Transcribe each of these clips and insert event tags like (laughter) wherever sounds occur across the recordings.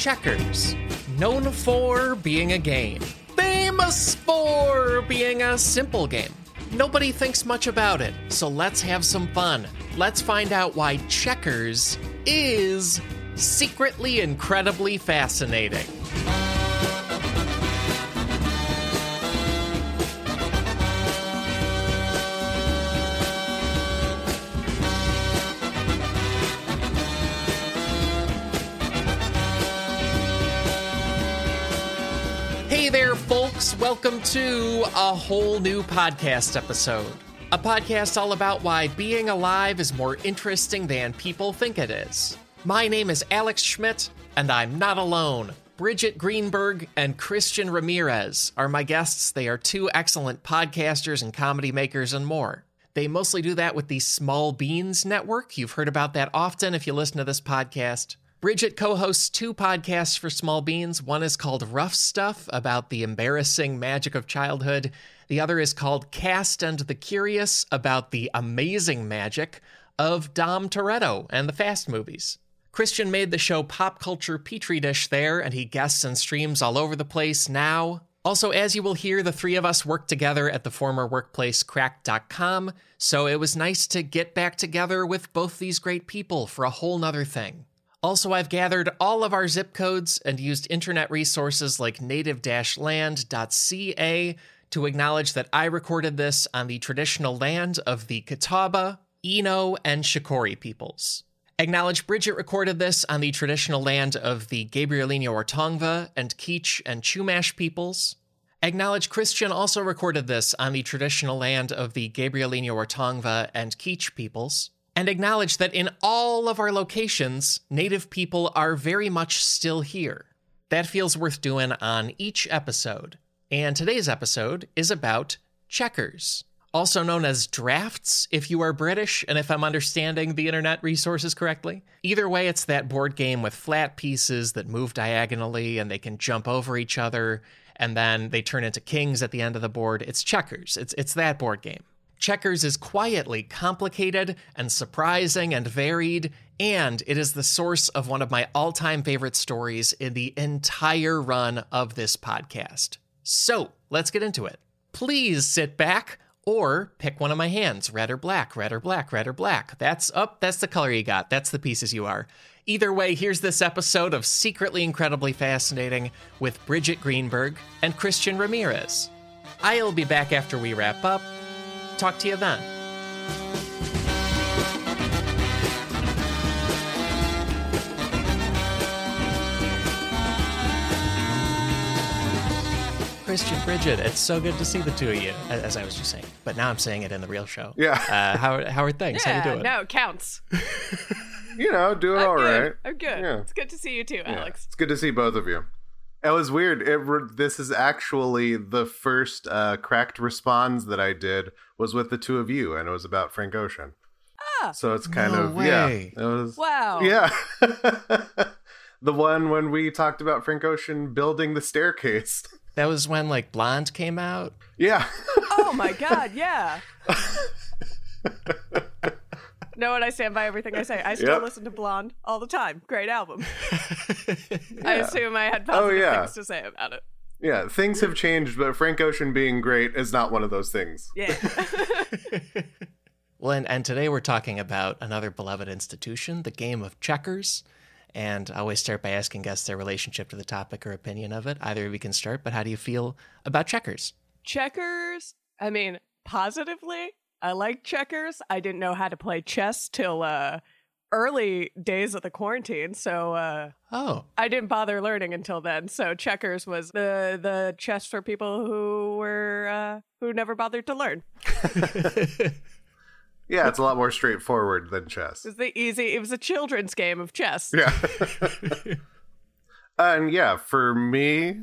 Checkers, known for being a game, famous for being a simple game. Nobody thinks much about it, so let's have some fun. Let's find out why checkers is secretly incredibly fascinating. Welcome to a whole new podcast episode. A podcast all about why being alive is more interesting than people think it is. My name is Alex Schmidt, and I'm not alone. Bridget Greenberg and Christian Ramirez are my guests. They are two excellent podcasters and comedy makers and more. They mostly do that with the Small Beans Network. You've heard about that often if you listen to this podcast. Bridget co hosts two podcasts for Small Beans. One is called Rough Stuff about the embarrassing magic of childhood. The other is called Cast and the Curious about the amazing magic of Dom Toretto and the Fast movies. Christian made the show Pop Culture Petri Dish there, and he guests and streams all over the place now. Also, as you will hear, the three of us worked together at the former workplace Cracked.com, so it was nice to get back together with both these great people for a whole nother thing. Also, I've gathered all of our zip codes and used internet resources like native land.ca to acknowledge that I recorded this on the traditional land of the Catawba, Eno, and Shakori peoples. Acknowledge Bridget recorded this on the traditional land of the Gabrielino Ortongva and Kizh and Chumash peoples. Acknowledge Christian also recorded this on the traditional land of the Gabrielino Ortongva and Kizh peoples and acknowledge that in all of our locations, Native people are very much still here. That feels worth doing on each episode. And today's episode is about checkers, also known as drafts if you are British and if I'm understanding the internet resources correctly. Either way, it's that board game with flat pieces that move diagonally and they can jump over each other and then they turn into kings at the end of the board. It's checkers. It's it's that board game. Checkers is quietly complicated and surprising and varied, and it is the source of one of my all time favorite stories in the entire run of this podcast. So let's get into it. Please sit back or pick one of my hands red or black, red or black, red or black. That's up, oh, that's the color you got. That's the pieces you are. Either way, here's this episode of Secretly Incredibly Fascinating with Bridget Greenberg and Christian Ramirez. I'll be back after we wrap up talk to you then. Christian, Bridget, it's so good to see the two of you, as I was just saying. But now I'm saying it in the real show. Yeah. Uh, how, how are things? Yeah, how you doing? No, counts. (laughs) you know, doing I'm all good. right. I'm good. Yeah. It's good to see you too, Yeah. Alex. It's good to see both of you. It was weird. It re- this is actually the first uh, cracked response that I did was with the two of you, and it was about Frank Ocean. Ah. So it's kind No of way. yeah. It was Wow. yeah. (laughs) the one when we talked about Frank Ocean building the staircase. (laughs) That was when like Blonde came out. Yeah. Oh my god, yeah. (laughs) no, and I stand by everything I say. I still Yep. listen to Blonde all the time. Great album. (laughs) I assume I had Oh, positive yeah. things to say about it. Yeah, things have changed, but Frank Ocean being great is not one of those things. Yeah. (laughs) Well, and, and today we're talking about another beloved institution, the game of checkers. And I always start by asking guests their relationship to the topic or opinion of it. Either of you can start, but how do you feel about checkers? checkers, I mean, positively, I like checkers. I didn't know how to play chess till uh early days of the quarantine, so uh Oh, I didn't bother learning until then. So checkers was the the chess for people who were uh, who never bothered to learn. (laughs) Yeah, it's a lot more straightforward than chess. It was the easy. It was a children's game of chess. Yeah. (laughs) and yeah, for me,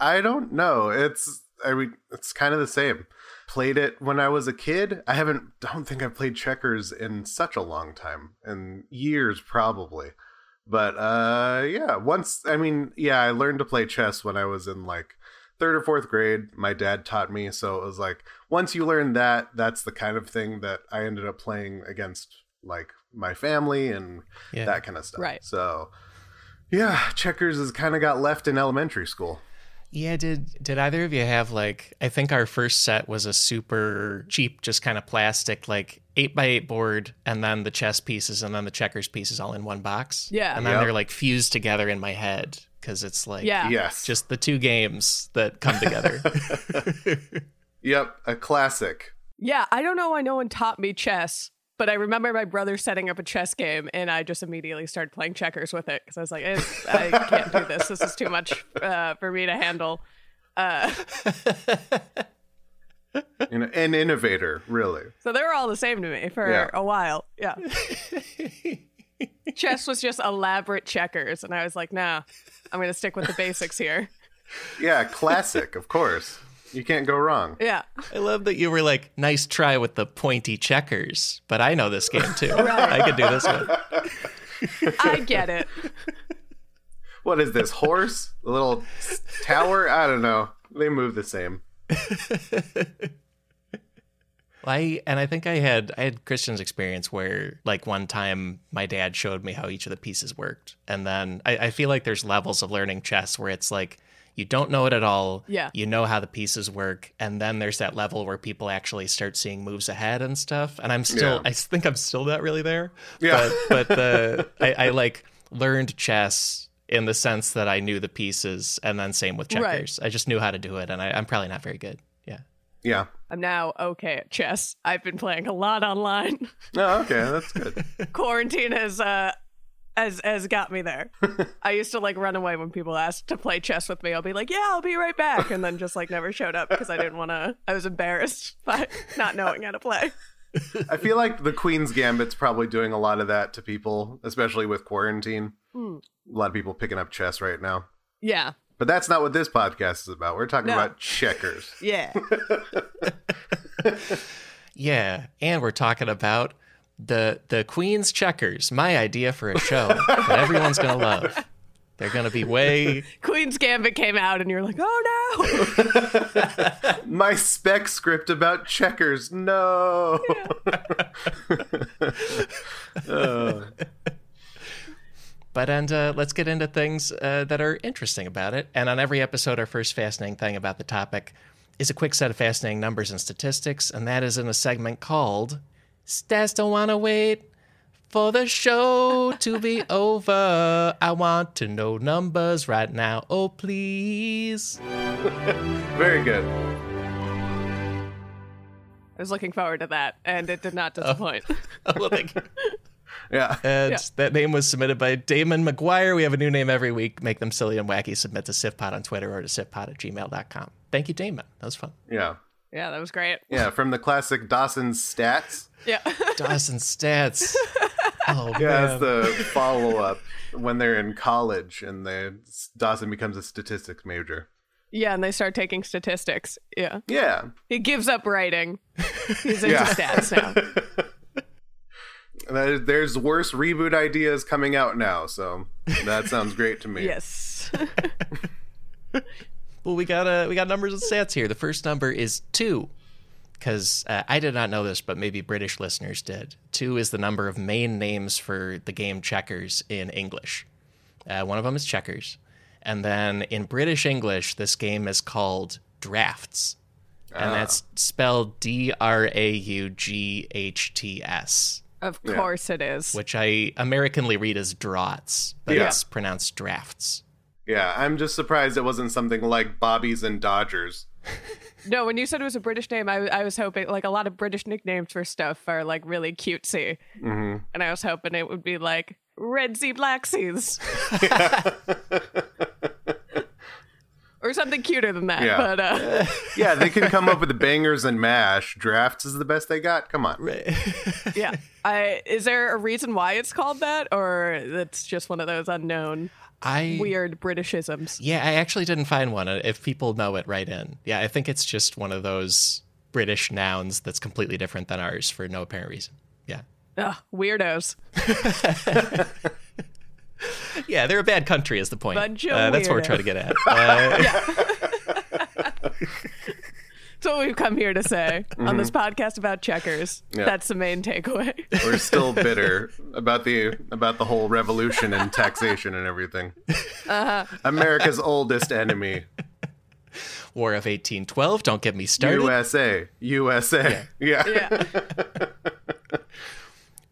I don't know. It's I mean, it's kind of the same. Played it when I was a kid. I haven't don't think I've played checkers in such a long time. In years probably. But uh yeah, once I mean, yeah, I learned to play chess when I was in like third or fourth grade. My dad taught me, so it was like once you learn that, that's the kind of thing that I ended up playing against like my family and Yeah. that kind of stuff. Right. So Yeah, checkers has kind of got left in elementary school. Yeah, did did either of you have like I think our first set was a super cheap, just kind of plastic, like eight by eight board, and then the chess pieces and then the checkers pieces all in one box. Yeah. And then Yep. they're like fused together in my head because it's like Yeah. Yes. just the two games that come together. (laughs) (laughs) Yep, a classic. Yeah, I don't know why no one taught me chess, but I remember my brother setting up a chess game, and I just immediately started playing checkers with it because I was like, eh, I can't do this. This is too much uh, for me to handle. Uh, (laughs) You know, an innovator, really. so they were all the same to me for Yeah. a while. Yeah. (laughs) chess was just elaborate checkers, and I was like, nah, I'm going to stick with the basics here. (laughs) Yeah, classic, of course. You can't go wrong. Yeah. I love that you were like, nice try with the pointy checkers, but I know this game too. Right. I could do this one. I get it. What is this horse? A little tower? I don't know. They move the same. (laughs) I and I think I had I had Christian's experience where like one time my dad showed me how each of the pieces worked, and then I, I feel like there's levels of learning chess where it's like you don't know it at all. Yeah. You know how the pieces work, and then there's that level where people actually start seeing moves ahead and stuff. And I'm still Yeah. I think I'm still not really there. Yeah. But (laughs) but the I, I like learned chess in the sense that I knew the pieces, and then same with checkers. Right. checkers. I just knew how to do it, and I, I'm probably not very good. Yeah. Yeah. I'm now okay at chess. I've been playing a lot online. Oh, okay. That's good. (laughs) quarantine has uh has has got me there. (laughs) I used to like run away when people asked to play chess with me. I'll be like, "Yeah, I'll be right back," and then just like never showed up because I didn't want to. I was embarrassed (laughs) by not knowing how to play. (laughs) I feel like the Queen's Gambit's probably doing a lot of that to people, especially with quarantine. Hmm. A lot of people picking up chess right now. Yeah, But that's not what this podcast is about. We're talking No. about checkers. yeah. Yeah, and we're talking about the the Queen's Checkers, my idea for a show that everyone's gonna love. They're gonna be way (laughs) Queen's Gambit came out, and you're like, "Oh no!" (laughs) My spec script about checkers. No. (laughs) Uh, But and uh, let's get into things uh, that are interesting about it. And on every episode, our first fascinating thing about the topic is a quick set of fascinating numbers and statistics, and that is in a segment called "Stats Don't Wanna Wait for the Show to Be (laughs) Over." I want to know numbers right now. Oh please. (laughs) very good. I was looking forward to that, and it did not oh. disappoint. Oh, (laughs) well, thank you. Yeah. And Yeah. that name was submitted by Damon McGuire. We have a new name every week. Make them silly and wacky. Submit to sifpod on Twitter or to sifpod at gmail.com. Thank you, Damon. That was fun. Yeah. Yeah, that was great. Yeah. From the classic Dawson's stats. Yeah, (laughs) Dawson Stats. Oh, (laughs) Yeah, man. that's the follow up when they're in college and they Dawson becomes a statistics major. yeah, and they start taking statistics. Yeah, Yeah. he gives up writing. He's into Yeah. stats now. (laughs) There's worse reboot ideas coming out now, so that sounds great to me. Yes. Well, we got uh, we got numbers and stats here. The first number is two, because uh, I did not know this, but maybe British listeners did. Two is the number of main names for the game checkers in English. Uh, one of them is checkers, and then in British English, this game is called drafts, and that's spelled D R A U G H T S, Of course it is. which I Americanly read as draughts, but Yeah. it's pronounced drafts. Yeah, I'm just surprised it wasn't something like Bobby's and Dodgers. (laughs) No, when you said it was a British name, I, I was hoping like a lot of British nicknames for stuff are like really cutesy, hmm and I was hoping it would be like Red Sea, Black Seas, (laughs) or something cuter than that. Yeah. But uh, (laughs) Yeah, they can come up with the bangers and mash. Drafts is the best they got. Come on. yeah, I is there a reason why it's called that, or it's just one of those unknown I weird Britishisms? Yeah, I actually didn't find one. Uh, If people know it, right in. Yeah, I think it's just one of those British nouns that's completely different than ours for no apparent reason. Yeah. Ugh, weirdos. (laughs) Yeah, they're a bad country, is the point. Uh, that's what we're trying to get at. Uh, (laughs) (laughs) what we've come here to say on this podcast about checkers. Yeah. That's the main takeaway. We're still (laughs) bitter about the about the whole revolution and taxation and everything. America's oldest enemy, War of 1812. Don't get me started. USA, USA. Yeah. yeah. (laughs)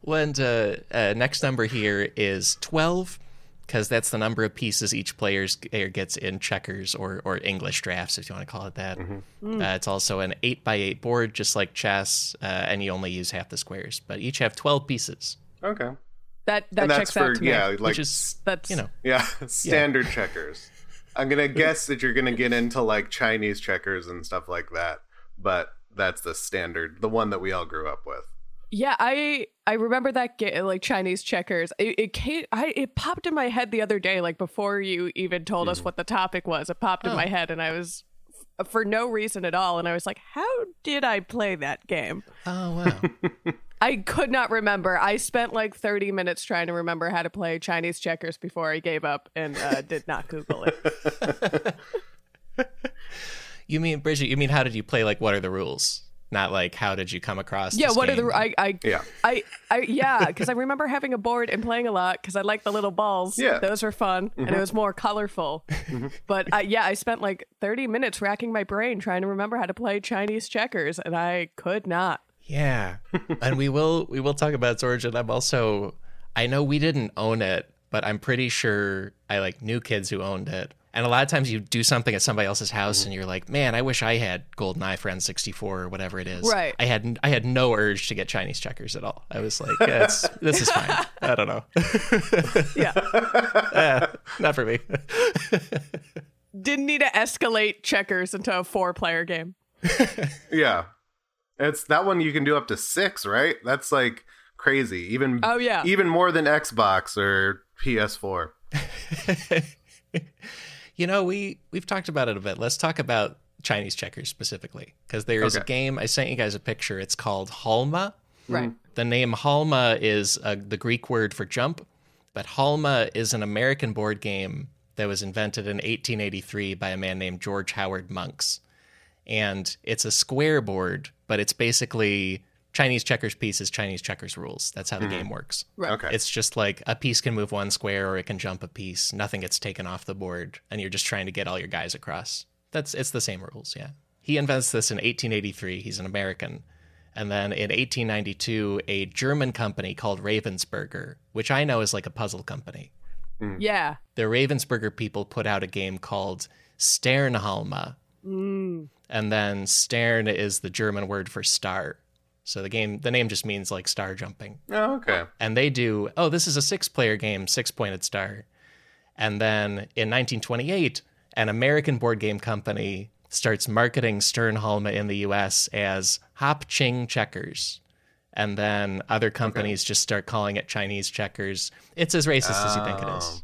And uh, uh, next number here is 12, because that's the number of pieces each player gets in checkers or, or English drafts, if you want to call it that. Mm-hmm. Uh, it's also an 8 by 8 board, just like chess, uh, and you only use half the squares, but each have 12 pieces, Okay. That that and that's checks for out to me. yeah, like which is, That's you know, yeah, (laughs) standard checkers. I'm gonna (laughs) guess that you're gonna get into like Chinese checkers and stuff like that, but that's the standard, the one that we all grew up with. Yeah, I I remember that ga- like Chinese checkers. It, it came, I it popped in my head the other day, like before you even told us what the topic was. It popped in Oh. my head, and I was f- for no reason at all, and I was like, "How did I play that game?" oh, wow. (laughs) I could not remember. I spent like thirty minutes trying to remember how to play Chinese checkers before I gave up and uh, did not Google it. (laughs) you mean, Bridget, you mean how did you play, like, what are the rules? Not like how did you come across Yeah, this what are the I I Yeah. I, I yeah, because I remember having a board and playing a lot because I like the little balls. Yeah. those were fun and mm-hmm. it was more colorful. Mm-hmm. but I, yeah, I spent like thirty minutes racking my brain trying to remember how to play Chinese checkers, and I could not. Yeah, (laughs) and we will we will talk about its origin. I'm also I know we didn't own it, but I'm pretty sure I like knew kids who owned it. And a lot of times you do something at somebody else's house and you're like, man, I wish I had GoldenEye for N64 or whatever it is. Right. I had I had no urge to get Chinese checkers at all. I was like, yeah, it's, (laughs) this is fine. I don't know. (laughs) Yeah, (laughs) Eh, not for me. didn't need to escalate checkers into a four-player game. Yeah. It's that one you can do up to six, right? That's like crazy. Even Oh, yeah. even more than Xbox or PS4. You know, we we've talked about it a bit. Let's talk about Chinese checkers specifically because there is a game. I sent you guys a picture. It's called Halma. Right. The name Halma is uh, the Greek word for jump, but Halma is an American board game that was invented in 1883 by a man named George Howard Monks. And it's a square board, but it's basically Chinese checkers pieces, Chinese checkers rules. That's how the game works. Right. Okay. It's just like a piece can move one square or it can jump a piece. Nothing gets taken off the board, and you're just trying to get all your guys across. That's it's the same rules, yeah. He invents this in 1883. He's an American. And then in 1892, a German company called Ravensburger, which I know is like a puzzle company. Yeah. The Ravensburger people put out a game called Sternhalma. Mm. And then Stern is the German word for star. So the game the name just means like star jumping Oh, okay. and they do oh this is a six player game six pointed star and then in 1928 an american board game company starts marketing sternhalma in the us as hop ching checkers and then other companies just start calling it chinese checkers it's as racist as you think it is oh.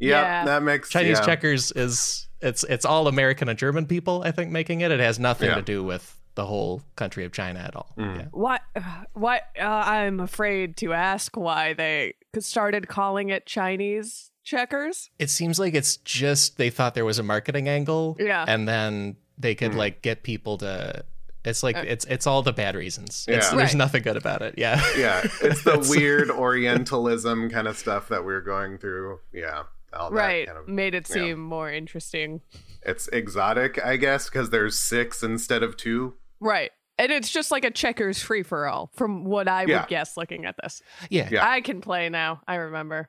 Yeah, Yeah. that makes chinese yeah. checkers is it's it's all american and german people i think making it it has nothing Yeah. to do with the whole country of china at all mm. yeah. What? What? Uh, I'm afraid to ask why they started calling it Chinese checkers. it seems like it's just they thought there was a marketing angle Yeah. and then they could mm. like get people to it's like uh, it's it's all the bad reasons it's, Yeah. there's Right. nothing good about it yeah Yeah, it's the (laughs) weird Orientalism kind of stuff that we're going through. Yeah, all that Right. kind of- Made it yeah. seem more interesting. it's exotic, I guess, because there's six instead of two. Right. And it's just like a checkers free for all, from what I Yeah. would guess looking at this. yeah Yeah. I can play now. I remember.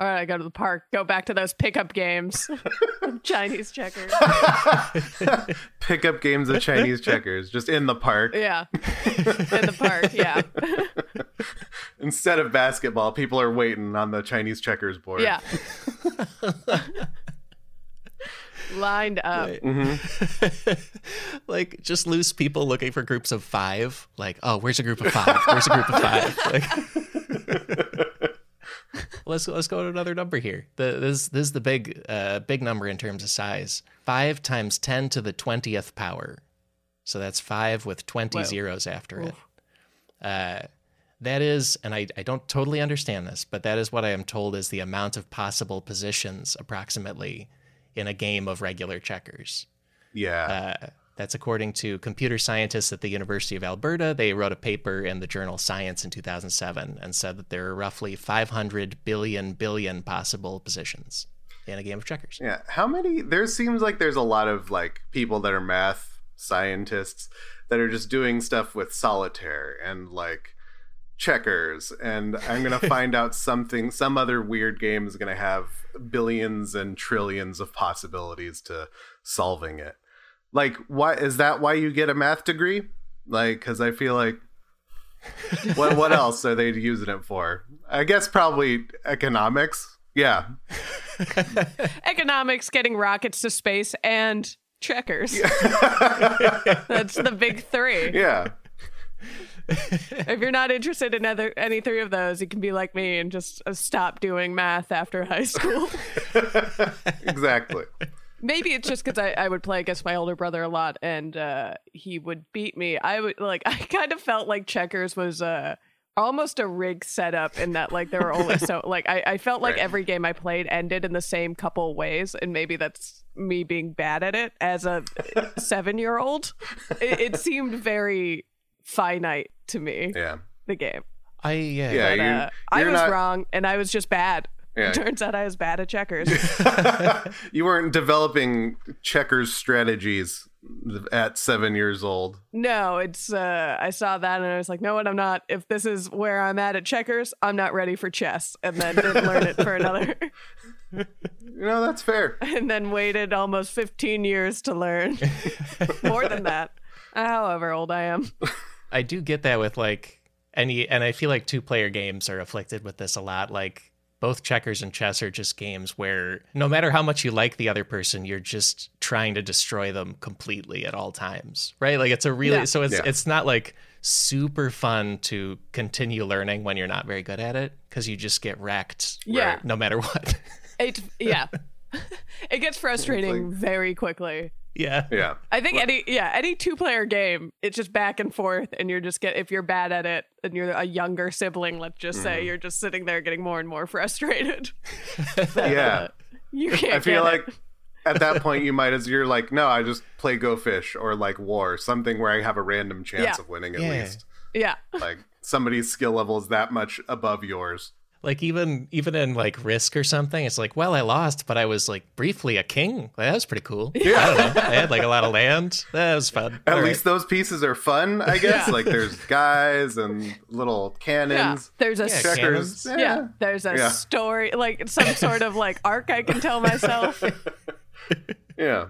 All right, I go to the park, go back to those pickup games. (laughs) (laughs) Chinese checkers. (laughs) Pickup games of Chinese checkers just in the park. Yeah. In the park, yeah. Instead of basketball, people are waiting on the Chinese checkers board. Yeah. Lined up. (laughs) like just loose people looking for groups of five. Like oh where's a group of five? Where's a group of five? (laughs) Like (laughs) let's let's go to another number here. The, this this is the big uh big number in terms of size. Five times 10 to the 20th power. So that's five with 20 Whoa. zeros after it. Uh that is and I, I don't totally understand this but that is what i am told is the amount of possible positions approximately in a game of regular checkers Yeah. uh, That's according to computer scientists at the University of Alberta. They wrote a paper in the journal Science in 2007 and said that there are roughly 500 billion billion possible positions in a game of checkers. Yeah. How many? There seems like there's a lot of like people that are math scientists that are just doing stuff with solitaire and like checkers and i'm going (laughs) to find out something some other weird game is going to have billions and trillions of possibilities to solving it. Like why is that why you get a math degree? Like cuz i feel like (laughs) what what else are they using it for? I guess probably economics. Yeah. (laughs) Economics, getting rockets to space, and checkers. (laughs) That's the big three. yeah If you're not interested in other any three of those, you can be like me and just uh, stop doing math after high school. (laughs) exactly Maybe it's just because I, I would play against my older brother a lot and uh, he would beat me. I would like (laughs) I kind of felt like checkers was uh, almost a rig setup in that like there were only so (laughs) like I, I felt like Right. every game I played ended in the same couple ways and maybe that's me being bad at it as a seven year old. It, it seemed very finite to me yeah the game. I yeah. Yeah, But, you- uh, I you're was not- wrong and I was just bad. Yeah. Turns out I was bad at checkers. (laughs) you weren't developing checkers strategies at seven years old. No, it's uh I saw that and I was like, no what I'm not if this is where I'm at at checkers, I'm not ready for chess. And then didn't learn it for another (laughs) You know, that's fair. (laughs) and then waited almost fifteen years to learn. More than that. However old I am. I do get that with like any, and I feel like two player games are afflicted with this a lot. Like both checkers and chess are just games where no matter how much you like the other person, you're just trying to destroy them completely at all times, right? Like it's a really Yeah. so it's Yeah. it's not like super fun to continue learning when you're not very good at it because you just get wrecked, Yeah. no matter what. (laughs) It yeah. (laughs) it gets frustrating like- very quickly. Yeah, Yeah. I think any yeah, any two player game, it's just back and forth and you're just get if you're bad at it and you're a younger sibling, let's just Mm-hmm. say, you're just sitting there getting more and more (laughs) frustrated. Yeah. (laughs) You can't I feel get like it. at that (laughs) point you might as you're like, no, I just play Go Fish or like War, something where I have a random chance Yeah. of winning at Yeah. least. Yeah. Like somebody's skill level is that much above yours. Like even even in like Risk or something, it's like, well, I lost, but I was like briefly a king. That was pretty cool. (laughs) I don't know. I had like a lot of land. That was fun. At All right. least those pieces are fun, I guess. Yeah. Like there's guys and little cannons Yeah. There's a Yeah, checkers. cannons. yeah, there's a Yeah. story like some sort of like arc I can tell myself. (laughs) Yeah.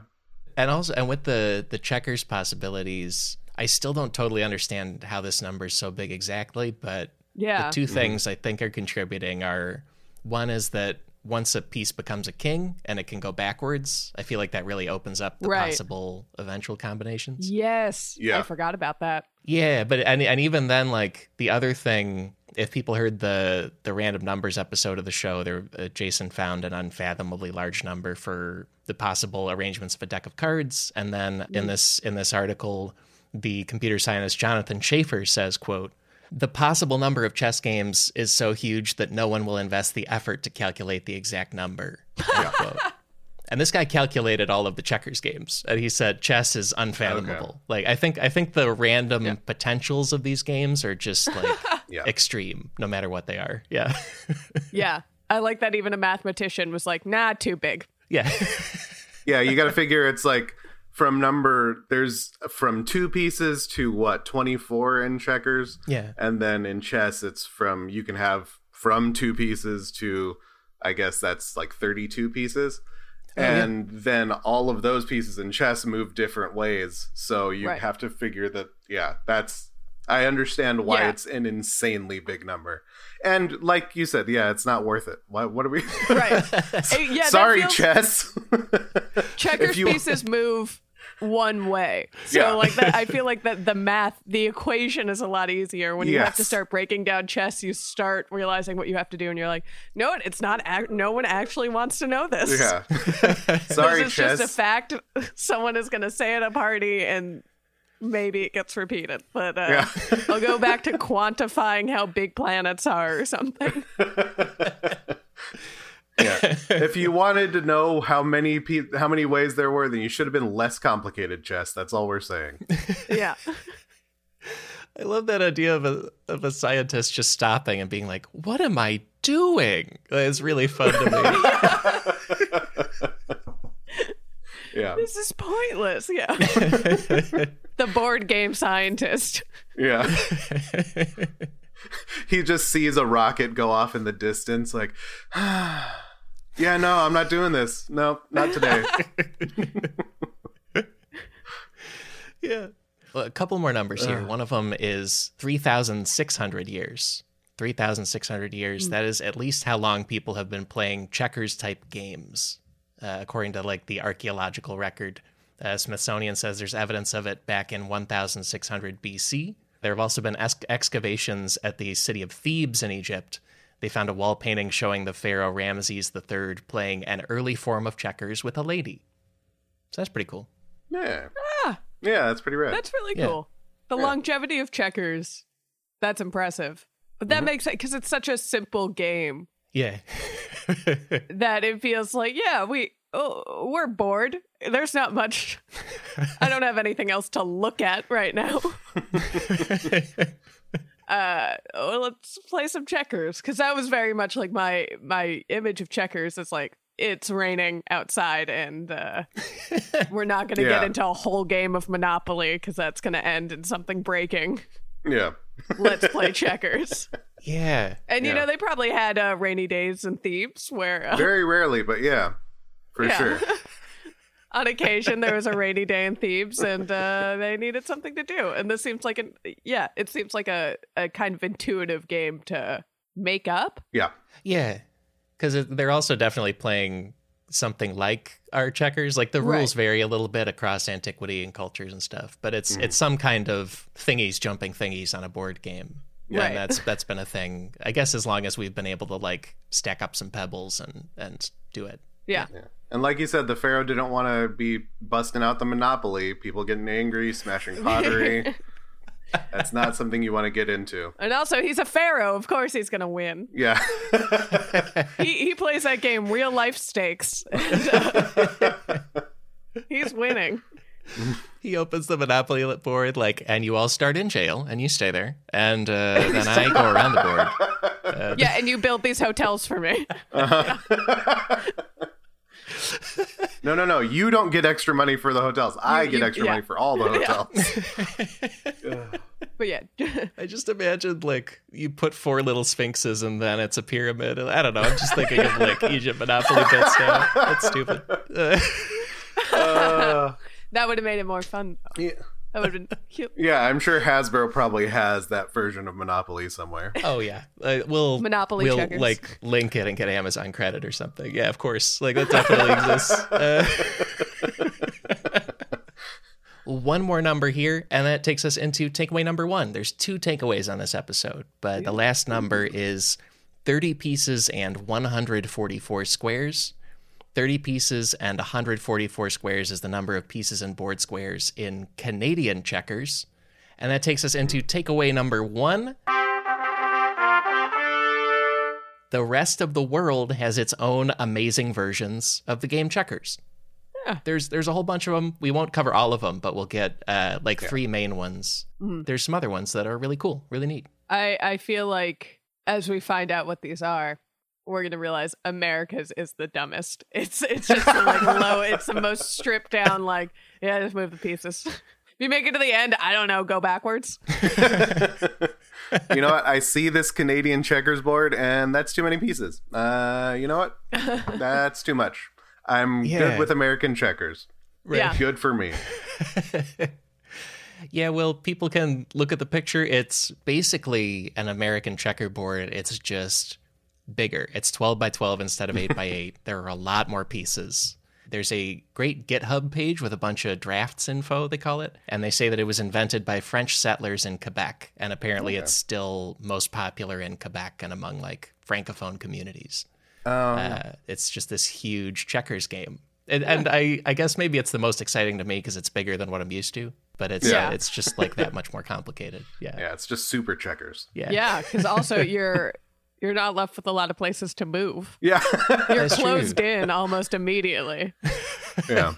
and also and with the the checkers possibilities i still don't totally understand how this number is so big exactly but Yeah. the 2 things i think are contributing are one is that once a piece becomes a king and it can go backwards i feel like that really opens up the Right. possible eventual combinations Yes. Yeah. I forgot about that. yeah but and, and even then like the other thing if people heard the the random numbers episode of the show there uh, jason found an unfathomably large number for the possible arrangements of a deck of cards and then in this in this article the computer scientist jonathan schaeffer says quote the possible number of chess games is so huge that no one will invest the effort to calculate the exact number end. (laughs) And this guy calculated all of the checkers games, and he said chess is unfathomable. Like I think I think the random potentials of these games are just (laughs) like Yeah. extreme, no matter what they are. Yeah, (laughs) Yeah. I like that even a mathematician was like, nah, too big. yeah, Yeah, you got to figure it's like from number there's from two pieces to what 24 in checkers yeah. and then in chess it's from you can have from two pieces to i guess that's like 32 pieces Oh, and then all of those pieces in chess move different ways so you Right. have to figure that yeah that's i understand why Yeah. it's an insanely big number and like you said yeah it's not worth it what, what are we Right. (laughs) Yeah, sorry feels- chess checkers (laughs) you- pieces move one way. So Yeah. like that I feel (laughs) like that the math, the equation is a lot easier when you have to start breaking down chess, you start realizing what you have to do and you're like, "No, it's not ac- no one actually wants to know this." yeah (laughs) (laughs) sorry this is chess just a fact someone is going to say at a party and maybe it gets repeated. But uh, Yeah. I'll go back to quantifying how big planets are or something. Yeah. (laughs) if you wanted to know how many pe- how many ways there were, then you should have been less complicated chess. That's all we're saying. (laughs) Yeah. I love that idea of a of a scientist just stopping and being like, "What am I doing?" It's really fun to me. (laughs) Yeah. This is pointless. Yeah. the board game scientist. Yeah. he just sees a rocket go off in the distance, like, (sighs) ah. Yeah, no, I'm not doing this. No, not today. (laughs) yeah. Well, a couple more numbers here. One of them is 3,600 years. 3,600 years. That is at least how long people have been playing checkers type games, uh, according to like the archaeological record. Uh, Smithsonian says there's evidence of it back in 1600 BC. There have also been ex- excavations at the city of Thebes in Egypt. They found a wall painting showing the pharaoh Ramses III playing an early form of checkers with a lady. So that's pretty cool. Yeah. Ah, Yeah, that's pretty rad. that's really Yeah. cool. The Yeah. longevity of checkers. That's impressive. But that makes it because it's such a simple game Yeah. (laughs) that it feels like, yeah, we oh, we're bored. There's not much. (laughs) I don't have anything else to look at right now. (laughs) uh well, let's play some checkers because that was very much like my my image of checkers is like it's raining outside and uh (laughs) we're not going to Yeah. get into a whole game of monopoly because that's going to end in something breaking yeah. let's play (laughs) checkers yeah. and you Yeah. know they probably had uh, rainy days in thebes where uh, Very rarely, but yeah, for Yeah. sure. (laughs) on occasion there was a rainy day in Thebes and uh, they needed something to do. And this seems like an yeah, it seems like a, a kind of intuitive game to make up. Yeah. Yeah, because they're also definitely playing something like our checkers. Like the Right. rules vary a little bit across antiquity and cultures and stuff, but it's Mm-hmm. it's some kind of thingies jumping thingies on a board game. Right. That's that's been a thing, I guess, as long as we've been able to like stack up some pebbles and and do it. Yeah. Yeah. And like you said, the Pharaoh didn't want to be busting out the Monopoly, people getting angry, smashing pottery. (laughs) That's not something you want to get into. And also he's a pharaoh, of course he's gonna win. Yeah. (laughs) He he plays that game real life stakes. And, (laughs) uh, he's winning. He opens the Monopoly board, like, and you all start in jail, and you stay there, and uh, then I go around the board. Yeah, and you build these hotels for me. No, no, no. You don't get extra money for the hotels. I You- get you- extra yeah. money for all the (laughs) hotels. (laughs) But yeah. (laughs) I just imagined like you put four little sphinxes and then it's a pyramid. I don't know. I'm just thinking of like Egypt Monopoly bits now. That's stupid. Uh, Uh, that would have made it more fun. though. yeah. That would have been cute. yeah, I'm sure Hasbro probably has that version of Monopoly somewhere. oh yeah, uh, we'll Monopoly We'll checkers. like link it and get Amazon credit or something. Yeah, of course. Like that definitely exists. Uh, (laughs) one more number here, and that takes us into takeaway number one. There's two takeaways on this episode, but the last number is 30 pieces and 144 squares. 30 pieces and 144 squares is the number of pieces and board squares in Canadian checkers. And that takes us into takeaway number one. The rest of the world has its own amazing versions of the game checkers. Yeah. There's there's a whole bunch of them. We won't cover all of them, but we'll get uh, like three main ones. There's some other ones that are really cool, really neat. I I feel like as we find out what these are, we're gonna realize America's is the dumbest. (laughs) It's it's just the, like low. It's the most stripped down. Like yeah, just move the pieces. If you make it to the end, I don't know, go backwards. (laughs) you know what? I see this Canadian checkers board, and that's too many pieces. Uh, you know what? (laughs) That's too much. I'm Yeah. good with American checkers. Yeah. Good for me. Yeah, well, people can look at the picture. It's basically an American checkerboard. It's just bigger. It's 12 by 12 instead of 8 by (laughs) 8. There are a lot more pieces. There's a great GitHub page with a bunch of drafts info, they call it. And they say that it was invented by French settlers in Quebec. And apparently it's still most popular in Quebec and among like Francophone communities. Um, Uh, it's just this huge checkers game. And, and I, I guess maybe it's the most exciting to me because it's bigger than what I'm used to. But it's Yeah. it's just like that much more complicated. Yeah. (laughs) yeah, it's just super checkers. Yeah. Yeah, because also (laughs) you're You're not left with a lot of places to move. Yeah. (laughs) You're That's true. closed in almost immediately. (laughs) yeah.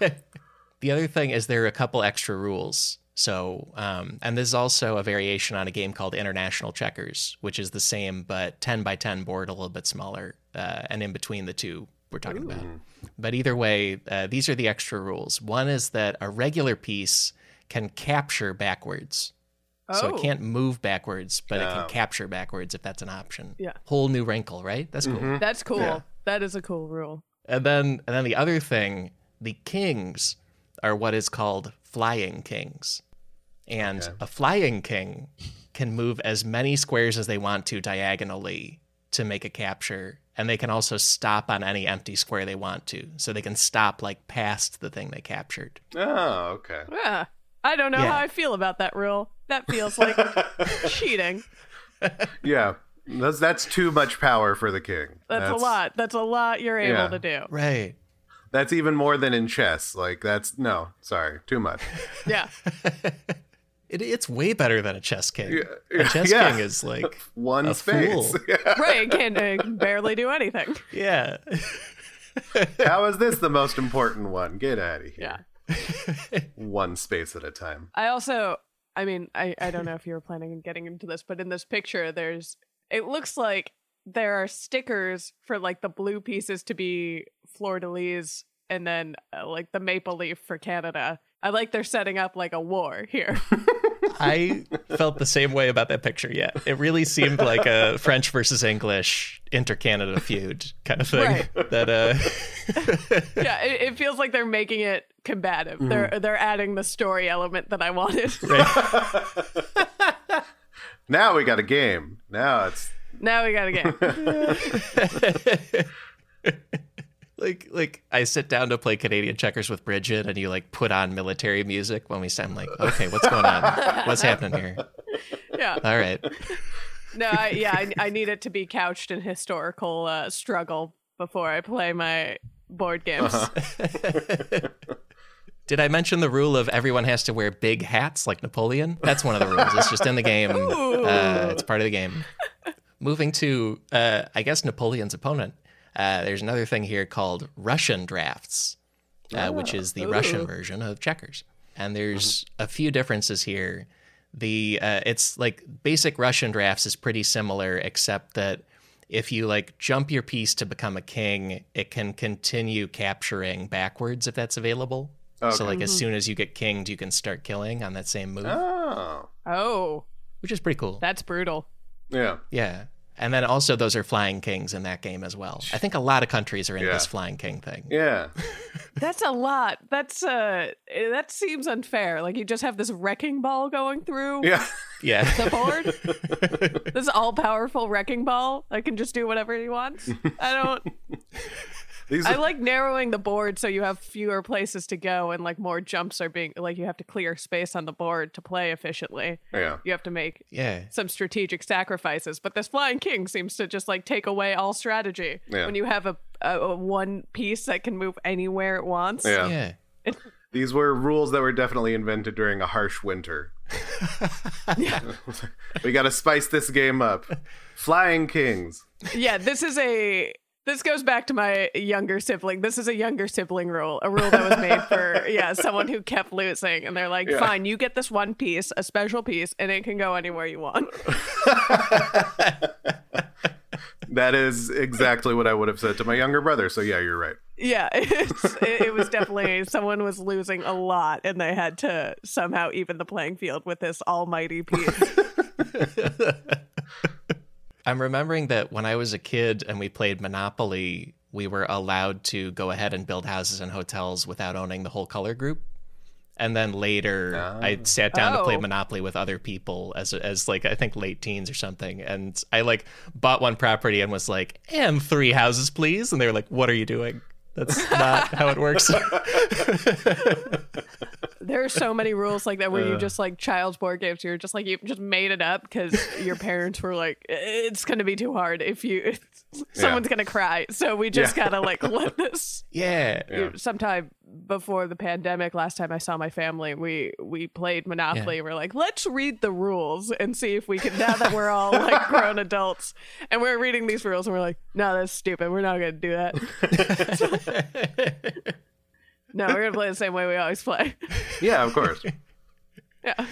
The other thing is there are a couple extra rules. So, um, and this is also a variation on a game called International Checkers, which is the same but 10 by 10 board, a little bit smaller, uh, and in between the two we're talking about. But either way, uh, these are the extra rules. One is that a regular piece can capture backwards. So Oh. it can't move backwards, but it Oh. can capture backwards if that's an option. Yeah. Whole new wrinkle, right? That's cool. Mm-hmm. That's cool. Yeah. That is a cool rule. And then and then the other thing, the kings are what is called flying kings. And Okay. a flying king can move as many squares as they want to diagonally to make a capture. And they can also stop on any empty square they want to. So they can stop like past the thing they captured. Oh, okay. Yeah. I don't know Yeah. how I feel about that rule. That feels like (laughs) cheating. Yeah. That's that's too much power for the king. That's, a lot. That's a lot you're able Yeah. to do. Right. That's even more than in chess. Like that's no, sorry, too much. (laughs) Yeah. It, it's way better than a chess king. Yeah, A chess yeah. king is (laughs) like One A space. fool. Right. Can uh, can barely do anything. yeah. How is this the most important one? Get out of here. Yeah. (laughs) One space at a time. I also, I mean, I, I don't know if you were planning on getting into this, but in this picture, there's, it looks like there are stickers for like the blue pieces to be fleur de lis and then uh, like the maple leaf for Canada. I like they're setting up like a war here. (laughs) I felt the same way about that picture. Yeah, it really seemed like a French versus English inter-Canada feud kind of thing. Right. That uh, (laughs) yeah, it, it feels like they're making it combative. They're they're adding the story element that I wanted. (laughs) Now we got a game. Now it's now we got a game. (laughs) like like I sit down to play Canadian checkers with Bridget, and you like put on military music when we start. I'm like, okay, what's going on? What's happening here? Yeah. All right. No, I, yeah, I, I need it to be couched in historical uh, struggle before I play my board games. Did I mention the rule of everyone has to wear big hats like Napoleon? That's one of the rules. It's just in the game. Uh, it's part of the game. Moving to, uh, I guess, Napoleon's opponent. Uh, there's another thing here called Russian drafts, uh, which is the Russian version of checkers. And there's a few differences here. The uh, it's like basic Russian drafts is pretty similar, except that if you like jump your piece to become a king, it can continue capturing backwards if that's available. So like as soon as you get kinged, you can start killing on that same move, oh oh, which is pretty cool. that's brutal. yeah. yeah. And then also those are flying kings in that game as well. I think a lot of countries are in Yeah. this flying king thing. Yeah. (laughs) That's a lot. That's uh, that seems unfair. Like you just have this wrecking ball going through Yeah. Yeah. (laughs) the board. (laughs) this all powerful wrecking ball. I can just do whatever he wants. I don't. These I like narrowing the board so you have fewer places to go and like more jumps are being like you have to clear space on the board to play efficiently. Yeah. You have to make yeah. some strategic sacrifices. But this flying king seems to just like take away all strategy. Yeah. When you have a, a, a one piece that can move anywhere it wants. Yeah. Yeah. (laughs) These were rules that were definitely invented during a harsh winter. (laughs) (laughs) we got to spice this game up. Flying kings. Yeah, this is a this goes back to my younger sibling. This is a younger sibling rule, a rule that was made for (laughs) yeah, someone who kept losing and they're like, Yeah. "Fine, you get this one piece, a special piece, and it can go anywhere you want." (laughs) That is exactly what I would have said to my younger brother. So yeah, you're right. Yeah, (laughs) it's, it, it was definitely someone was losing a lot, and they had to somehow even the playing field with this almighty piece. I'm remembering that when I was a kid and we played Monopoly, we were allowed to go ahead and build houses and hotels without owning the whole color group. And then later, I ah. sat down to play Oh. Monopoly with other people as as like I think late teens or something. And I like bought one property and was like, "And three houses, please." And they were like, "What are you doing? That's not how it works." (laughs) There are so many rules like that where you just like child's board games. You're just like you just made it up because your parents were like, "It's gonna be too hard if you, (laughs) someone's gonna cry." So we just Yeah. gotta like let this yeah. Yeah. sometime before the pandemic, last time I saw my family, we we played Monopoly. We're like, let's read the rules and see if we can. Now that we're all like (laughs) grown adults, and we're reading these rules, and we're like, no, that's stupid. We're not gonna do that. (laughs) no, we're gonna play the same way we always play. Yeah, of course. (laughs) Yeah.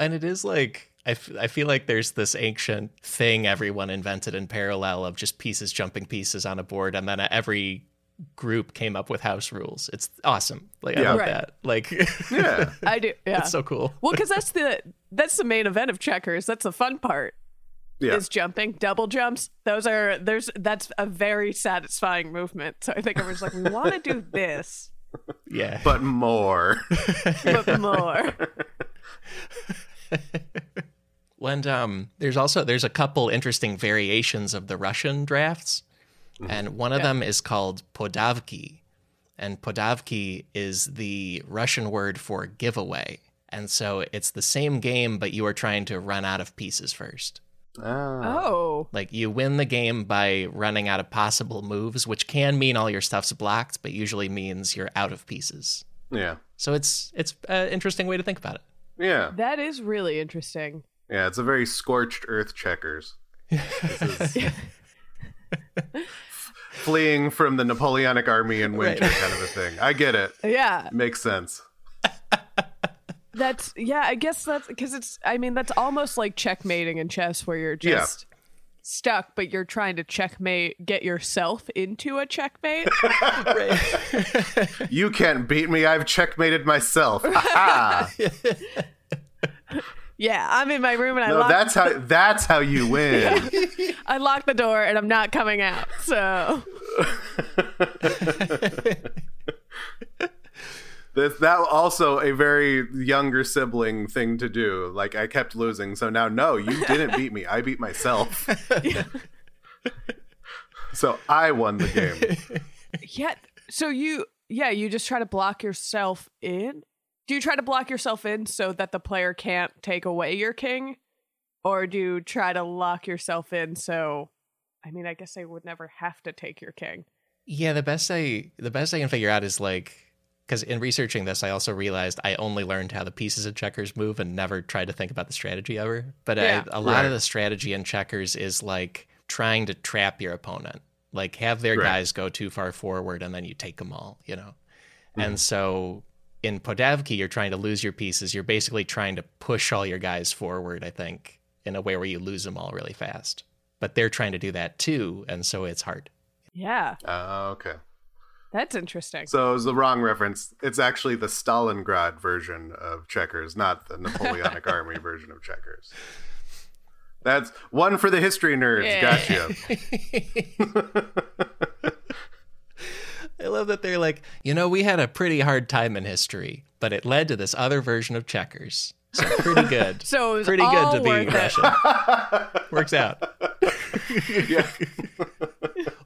and it is like I, f- I feel like there's this ancient thing everyone invented in parallel of just pieces jumping pieces on a board and then every group came up with house rules it's awesome like i Yeah. love Right. that like Yeah. (laughs) I do. Yeah. it's so cool well, because that's the that's the main event of checkers. That's the fun part. Yeah. Is jumping, double jumps. Those are there's that's a very satisfying movement. So I think everyone's like, we want to do this, yeah But more. but more. (laughs) when um there's also there's a couple interesting variations of the russian drafts and one of them is called poddavki and poddavki is the russian word for giveaway and so it's the same game but you are trying to run out of pieces first Ah. Oh, like you win the game by running out of possible moves which can mean all your stuff's blocked but usually means you're out of pieces Yeah. so it's it's an interesting way to think about it Yeah. that is really interesting. Yeah. It's a very scorched earth checkers. (laughs) This is (laughs) (laughs) fleeing from the Napoleonic army in winter Right. kind of a thing. I get it. Yeah, Makes sense. (laughs) that's yeah. I guess that's because it's. I mean, that's almost like checkmating in chess, where you're Yeah. just stuck, but you're trying to checkmate, get yourself into a checkmate. (laughs) You can't beat me. I've checkmated myself. Yeah, I'm in my room and I No, that's how that's how you win. I lock the door and I'm not coming out. So This that also a very younger sibling thing to do. Like I kept losing, so now no, you didn't beat me. I beat myself. (laughs) so I won the game. yeah, so you yeah you just try to block yourself in. Do you try to block yourself in so that the player can't take away your king, or do you try to lock yourself in so? I mean, I guess I would never have to take your king. Yeah, the best I the best I can figure out is like because in researching this, I also realized I only learned how the pieces of checkers move and never tried to think about the strategy ever. But Yeah. I, a lot of the strategy in checkers is like trying to trap your opponent, like have their Right. guys go too far forward and then you take them all, you know. And mm-hmm. so in Poddavki, you're trying to lose your pieces. You're basically trying to push all your guys forward. I think in a way where you lose them all really fast. But they're trying to do that too, and so it's hard. Yeah, Uh, okay. that's interesting. So it was the wrong reference. It's actually the Stalingrad version of checkers, not the Napoleonic (laughs) Army version of checkers. That's one for the history nerds. Yeah. Gotcha. (laughs) (laughs) I love that they're like, you know, we had a pretty hard time in history, but it led to this other version of checkers. So pretty good. (laughs) So it was pretty all good to be it. Russian. (laughs) Works out. (laughs) yeah.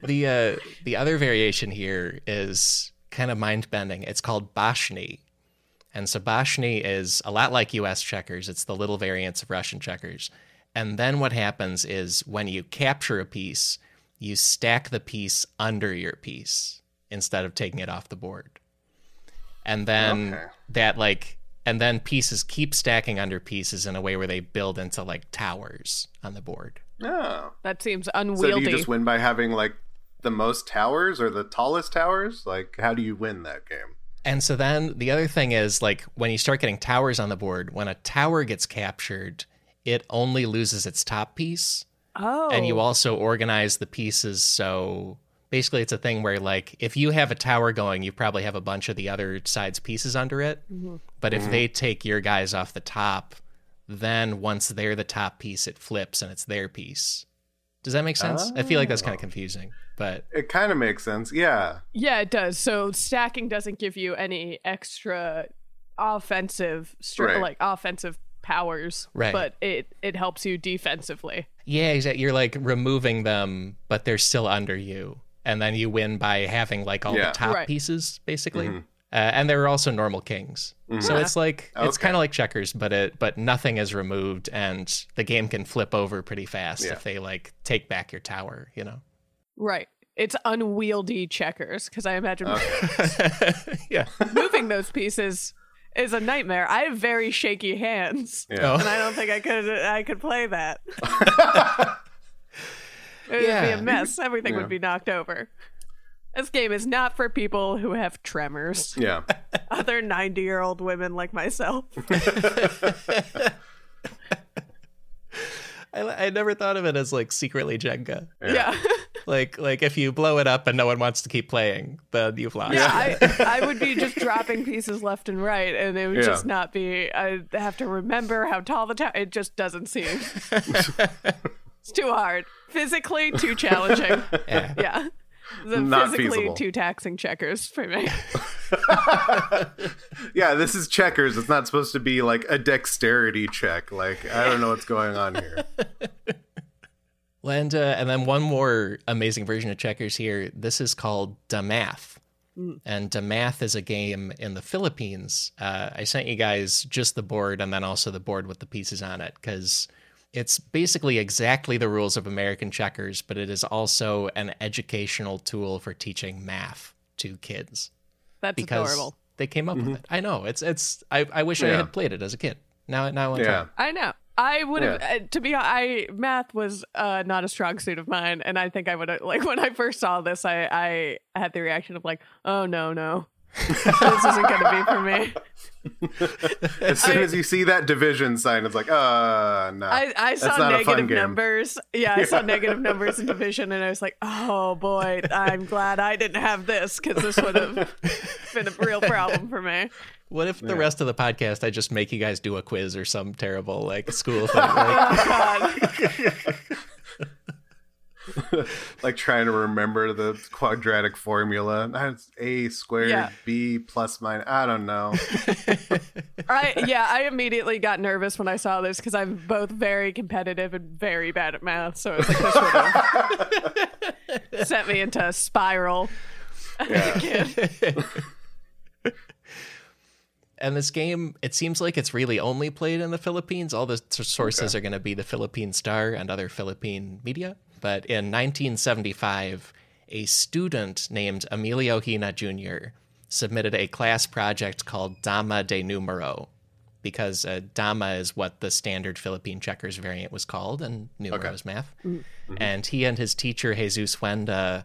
The uh, the other variation here is kind of mind bending. It's called Bashni. And so Bashni is a lot like US checkers. It's the little variants of Russian checkers. And then what happens is when you capture a piece, you stack the piece under your piece instead of taking it off the board. And then Okay. that like and then pieces keep stacking under pieces in a way where they build into like towers on the board. Oh. That seems unwieldy. So do you just win by having like the most towers or the tallest towers? Like, how do you win that game? And so then the other thing is like when you start getting towers on the board, when a tower gets captured, it only loses its top piece. oh, And you oh. also organize the pieces so basically it's a thing where like if you have a tower going, you probably have a bunch of the other side's pieces under it. Mm-hmm. But if mm-hmm. they take your guys off the top, then once they're the top piece, it flips and it's their piece. Does that make sense? I feel like that's kind of oh. confusing, but It kind of makes sense. Yeah. Yeah, it does. So stacking doesn't give you any extra offensive, str- Right. like offensive powers, Right. but it it helps you defensively. Yeah, exactly. You're like removing them, but they're still under you, and then you win by having like all Yeah. the top Right. pieces, basically. Uh, and there are also normal kings, so it's like it's kind of like checkers, but it but nothing is removed, and the game can flip over pretty fast Yeah. if they like take back your tower. You know. Right. it's unwieldy checkers because I imagine (laughs) (laughs) yeah. moving those pieces is a nightmare. I have very shaky hands, Yeah. and I don't think I could I could play that. (laughs) it would be a mess. Everything Yeah. would be knocked over. This game is not for people who have tremors. Yeah. (laughs) Other 90 year old women like myself. (laughs) I, I never thought of it as like secretly Jenga. Yeah. (laughs) Like like if you blow it up and no one wants to keep playing, then you've lost. Yeah, I, I would be just dropping pieces left and right, and it would Yeah. just not be. I have to remember how tall the tower. It just doesn't seem. It's too hard. Physically, too challenging. (laughs) Yeah. Yeah. The Not physically feasible. too taxing checkers for me. (laughs) Yeah, this is checkers. It's not supposed to be like a dexterity check. Like, I don't know what's going on here. (laughs) And, uh, and then one more amazing version of checkers here. This is called Damath. And Damath is a game in the Philippines. Uh, I sent you guys just the board and then also the board with the pieces on it because it's basically exactly the rules of American checkers, but it is also an educational tool for teaching math to kids That's because adorable. they came up with it. I know it's it's. I, I wish I had played it as a kid. Now now I want Yeah. it. I know. I would have, Yeah. uh, to be I math was uh, not a strong suit of mine, and I think I would have like (laughs) when I first saw this, I I had the reaction of like, oh no no, this isn't gonna be for me. As soon as you see that division sign, it's like, uh, no. I, I saw not negative numbers. Yeah, I saw negative numbers in division, and I was like, oh boy, I'm glad I didn't have this because this would have been a real problem for me. What if the rest of the podcast I just make you guys do a quiz or some terrible like school thing? Like, Oh god. (laughs) (laughs) like trying to remember the quadratic formula. That's a squared Yeah. b plus minus. I don't know. (laughs) I yeah, I immediately got nervous when I saw this because I'm both very competitive and very bad at math. So it's like this would have (laughs) sent me into a spiral. Yeah. and this game, it seems like it's really only played in the Philippines. All the s- sources are going to be the Philippine Star and other Philippine media. But in 1975, a student named Emilio Hina Jr. submitted a class project called Dama de Numero, because uh, Dama is what the standard Philippine checkers variant was called, and Numero Okay. is math. And he and his teacher, Jesus Huenda,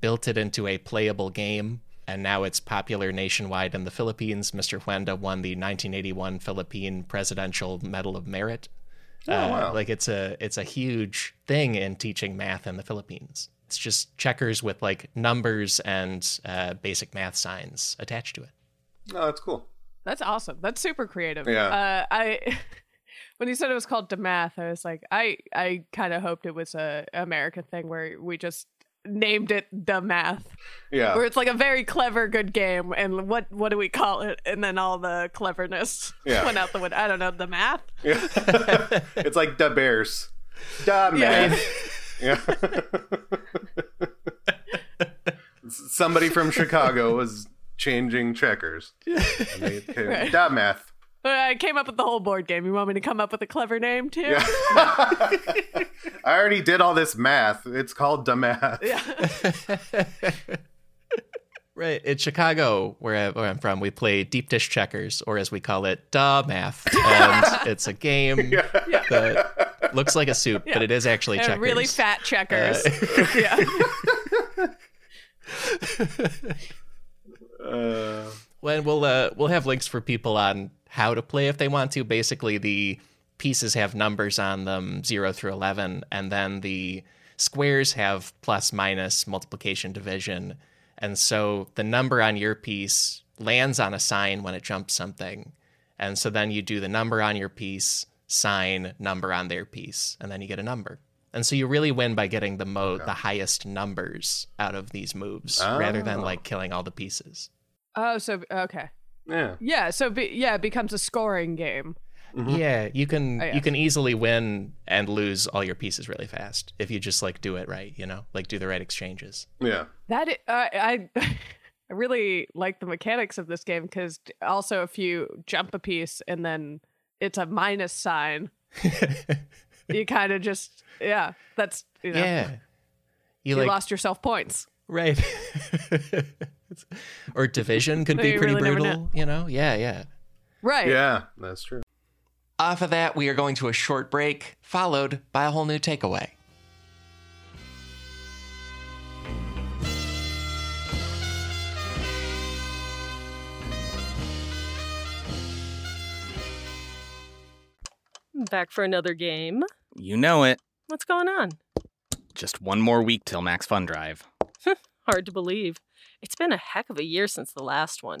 built it into a playable game, and now it's popular nationwide in the Philippines. Mr. Huenda won the 1981 Philippine Presidential Medal of Merit. Oh, Uh, wow. Like it's a it's a huge thing in teaching math in the Philippines. It's just checkers with like numbers and uh, basic math signs attached to it. Oh, that's cool. That's awesome. That's super creative. Yeah. Uh, I (laughs) when you said it was called Demath, I was like, I I kind of hoped it was a American thing where we just named it the math Yeah. where it's like a very clever good game and what what do we call it and then all the cleverness Yeah. (laughs) went out the window i don't know the math Yeah. (laughs) it's like the Bears. Da Yeah. man. (laughs) Yeah. Somebody from Chicago was changing checkers. And they came, Right. Da math. I came up with the whole board game you want me to come up with a clever name too Yeah. I already did all this math. It's called da math. Yeah. (laughs) Right. In Chicago, where, I, where I'm from, we play deep dish checkers, or as we call it, da math. And (laughs) it's a game that looks like a soup, but it is actually And checkers. really fat checkers yeah (laughs) Uh, when we'll uh, we'll have links for people on how to play if they want to. Basically, the pieces have numbers on them, zero through eleven, and then the squares have plus, minus, multiplication, division, and so the number on your piece lands on a sign when it jumps something, and so then you do the number on your piece, sign, number on their piece, and then you get a number. And so you really win by getting the mo the highest numbers out of these moves, rather than Oh. like killing all the pieces. oh so okay yeah. yeah so be, yeah it becomes a scoring game Yeah, you can Oh, yeah. you can easily win and lose all your pieces really fast if you just like do it right, you know, like do the right exchanges. Yeah. That i- uh, I (laughs) I really like the mechanics of this game because also if you jump a piece and then it's a minus sign, (laughs) you kind of just yeah, that's you know Yeah, you you like lost yourself points. Right. (laughs) or division could No, be pretty really brutal, know. you know? Yeah, yeah. Right. Yeah, that's true. Off of that, we are going to a short break, followed by a whole new takeaway. Back for another game. You know it. What's going on? Just one more week till Max Fun Drive. (laughs) Hard to believe. It's been a heck of a year since the last one.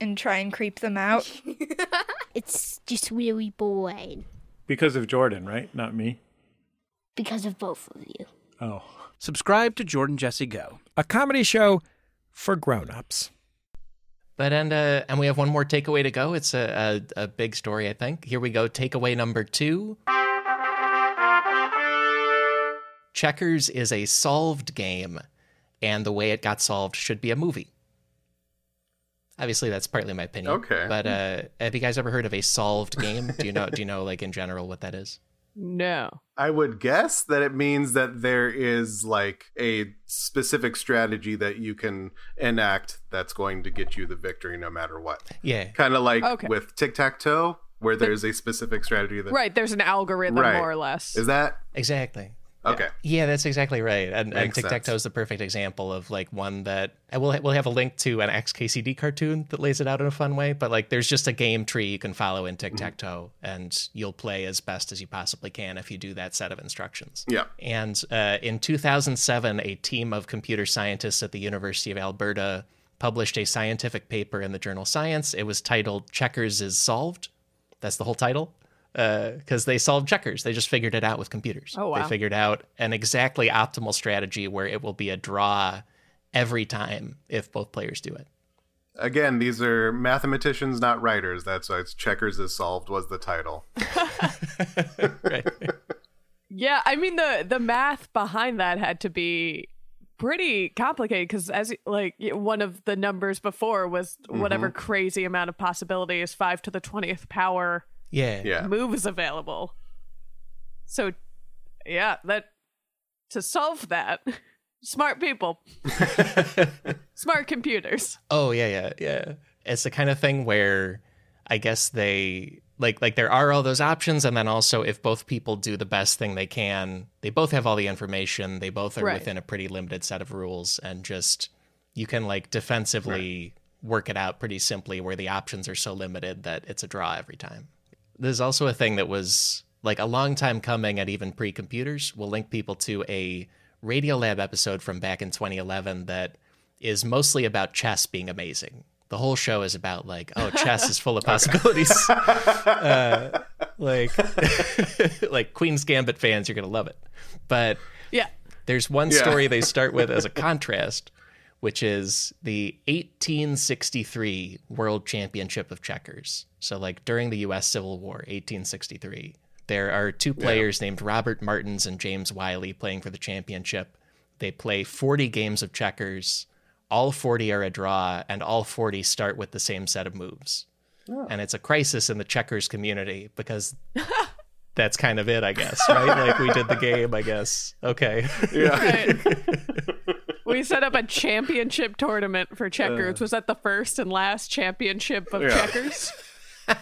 and try and creep them out. (laughs) It's just really boring Because of Jordan, right? Not me. because of both of you. Oh. Subscribe to Jordan Jesse Go. A comedy show for grown-ups. But and uh, and we have one more takeaway to go. It's a, a a big story, I think. Here we go. Takeaway number two. Checkers is a solved game, and the way it got solved should be a movie. Obviously, that's partly my opinion. Okay. But uh, have you guys ever heard of a solved game? Do you know? Do you know, like in general, what that is? No. I would guess that it means that there is like a specific strategy that you can enact that's going to get you the victory no matter what. Yeah. Kind of like Okay. with tic tac toe, where there's a specific strategy that. Right. There's an algorithm, Right. more or less. Is that Exactly. Okay? Yeah, that's exactly right. And, and Tic Tac Toe is the perfect example of like one that we'll we'll have a link to an XKCD cartoon that lays it out in a fun way. But like, there's just a game tree you can follow in Tic Tac Toe, and you'll play as best as you possibly can if you do that set of instructions. Yeah. And uh, in 2007, a team of computer scientists at the University of Alberta published a scientific paper in the journal Science. It was titled "Checkers is Solved." That's the whole title. Uh, because they solved checkers, they just figured it out with computers. Oh, wow. They figured out an exactly optimal strategy where it will be a draw every time if both players do it. Again, these are mathematicians, not writers. That's why it's checkers is solved was the title. (laughs) Right. Yeah, I mean the the math behind that had to be pretty complicated because as like one of the numbers before was mm-hmm. whatever crazy amount of possibilities, five to the twentieth power yeah. Yeah. moves available. So, yeah, that to solve that, (laughs) smart people, (laughs) smart computers. Oh yeah, yeah, yeah. It's the kind of thing where I guess they like like there are all those options, and then also if both people do the best thing they can, they both have all the information. They both are Right. within a pretty limited set of rules, and just you can like defensively work it out pretty simply where the options are so limited that it's a draw every time. There's also a thing that was like a long time coming and even pre-computers. We'll link people to a Radiolab episode from back in 2011 that is mostly about chess being amazing. The whole show is about like, oh, chess is full of (laughs) possibilities. (laughs) uh, like, (laughs) like Queen's Gambit fans, you're gonna love it. But Yeah, there's one Yeah. story they start with as a contrast, which is the 1863 World Championship of Checkers. So, like during the U.S. Civil War, 1863, there are two players named Robert Martins and James Wyllie playing for the championship. They play 40 games of checkers. All 40 are a draw, and all 40 start with the same set of moves. Oh. And it's a crisis in the checkers community because (laughs) that's kind of it, I guess, right? Like we did the game, I guess. Okay. right. (laughs) (laughs) we set up a championship tournament for checkers. Was that the first and last championship of Yeah. checkers? (laughs)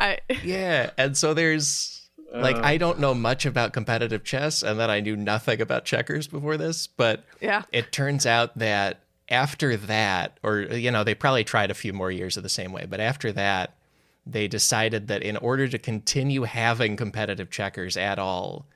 I yeah. And so there's Like Uh, I don't know much about competitive chess, and then I knew nothing about checkers before this. But Yeah. it turns out that after that, or you know, they probably tried a few more years of the same way, but after that, they decided that in order to continue having competitive checkers at all,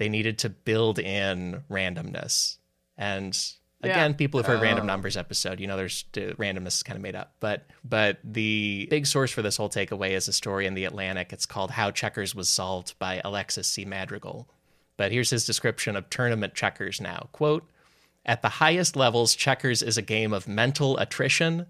they needed to build in randomness. And Yeah. again, people have heard oh. random Oh. numbers episode. You know, there's the randomness is kind of made up, but but the big source for this whole takeaway is a story in the Atlantic. It's called "How Checkers Was Solved" by Alexis C. Madrigal. But here's his description of tournament checkers now. Quote, at the highest levels, checkers is a game of mental attrition.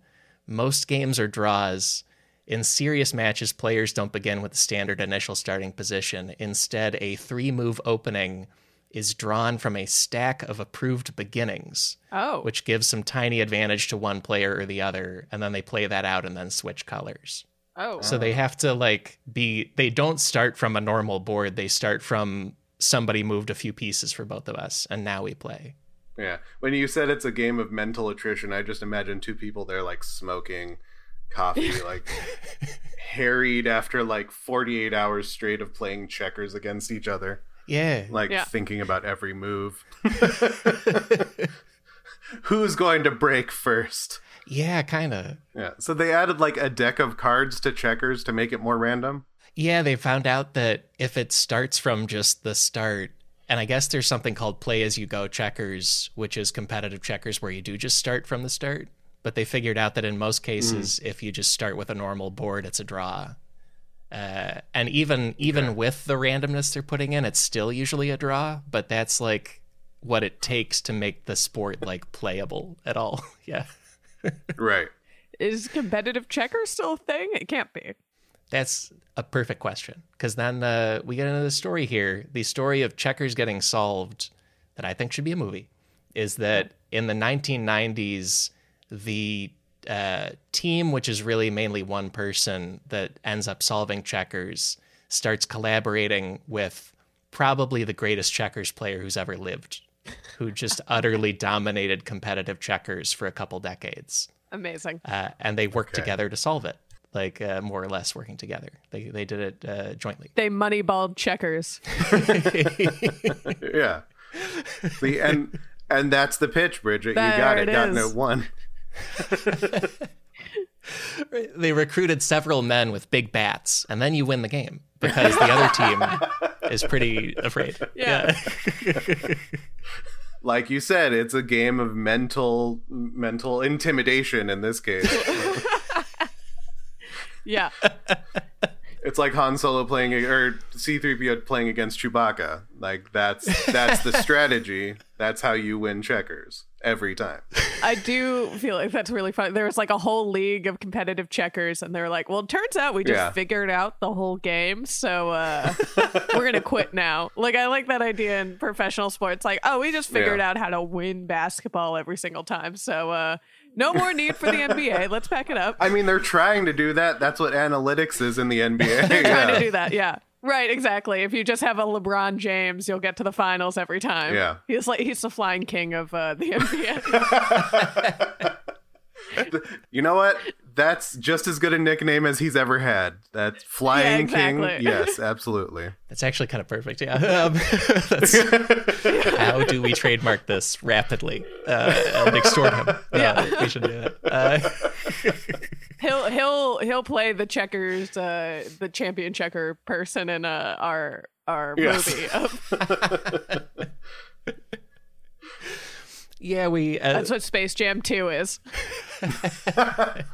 Most games are draws. In serious matches, players don't begin with the standard initial starting position. Instead, a three move opening is drawn from a stack of approved beginnings, Oh. which gives some tiny advantage to one player or the other, and then they play that out and then switch colors. Oh. So they have to like be they don't start from a normal board, they start from somebody moved a few pieces for both of us and now we play. Yeah. When you said it's a game of mental attrition, I just imagine two people there like smoking coffee, (laughs) like harried after like 48 hours straight of playing checkers against each other, Yeah. like Yeah. thinking about every move. (laughs) (laughs) Who's going to break first? Yeah, kind of. Yeah. So they added like a deck of cards to checkers to make it more random. Yeah, they found out that if it starts from just the start, and I guess there's something called play as you go checkers, which is competitive checkers where you do just start from the start. But they figured out that in most cases, if you just start with a normal board, it's a draw. Uh, and even even with the randomness they're putting in, it's still usually a draw. But that's like what it takes to make the sport like playable at all. (laughs) yeah. Right. Is competitive checker still a thing? It can't be. That's a perfect question because then uh, we get into the story here. The story of checkers getting solved, that I think should be a movie, is that in the 1990s, the uh, team, which is really mainly one person that ends up solving checkers, starts collaborating with probably the greatest checkers player who's ever lived, who just (laughs) utterly dominated competitive checkers for a couple decades Amazing. uh, and they work Okay. together to solve it, like uh, more or less working together. They they did it uh, jointly. They moneyballed checkers. (laughs) (laughs) Yeah. See, and and that's the pitch, Bridget. you got it. it Got is. note one. (laughs) They recruited several men with big bats, and then you win the game because the other team is pretty afraid. Yeah. (laughs) Like you said, it's a game of mental mental intimidation in this case. (laughs) Yeah. it's like Han Solo playing or C3PO playing against Chewbacca. Like that's that's the strategy. That's how you win checkers every time. (laughs) I do feel like that's really fun. There was like a whole league of competitive checkers, and they're like, well, it turns out we just Yeah. figured out the whole game, so uh, we're going to quit now. (laughs) Like, I like that idea in professional sports. Like, oh, we just figured Yeah. out how to win basketball every single time, so uh, no more need for the (laughs) NBA. Let's pack it up. I mean, they're trying to do that. That's what analytics is in the NBA. They're trying Yeah. to do that, yeah. Right, exactly. If you just have a LeBron James, you'll get to the finals every time. Yeah. he's like he's the flying king of uh, the (laughs) NBA. (laughs) You know what? That's just as good a nickname as he's ever had. That's Flying exactly. King. (laughs) Yes, absolutely. That's actually kind of perfect. Yeah. Um, how do we trademark this rapidly uh, and extort him? Yeah, we should do that. He'll he'll he'll play the checkers, uh, the champion checker person in uh, our our Yes. movie. (laughs) Of, yeah, we. Uh, that's what Space Jam Two is. (laughs)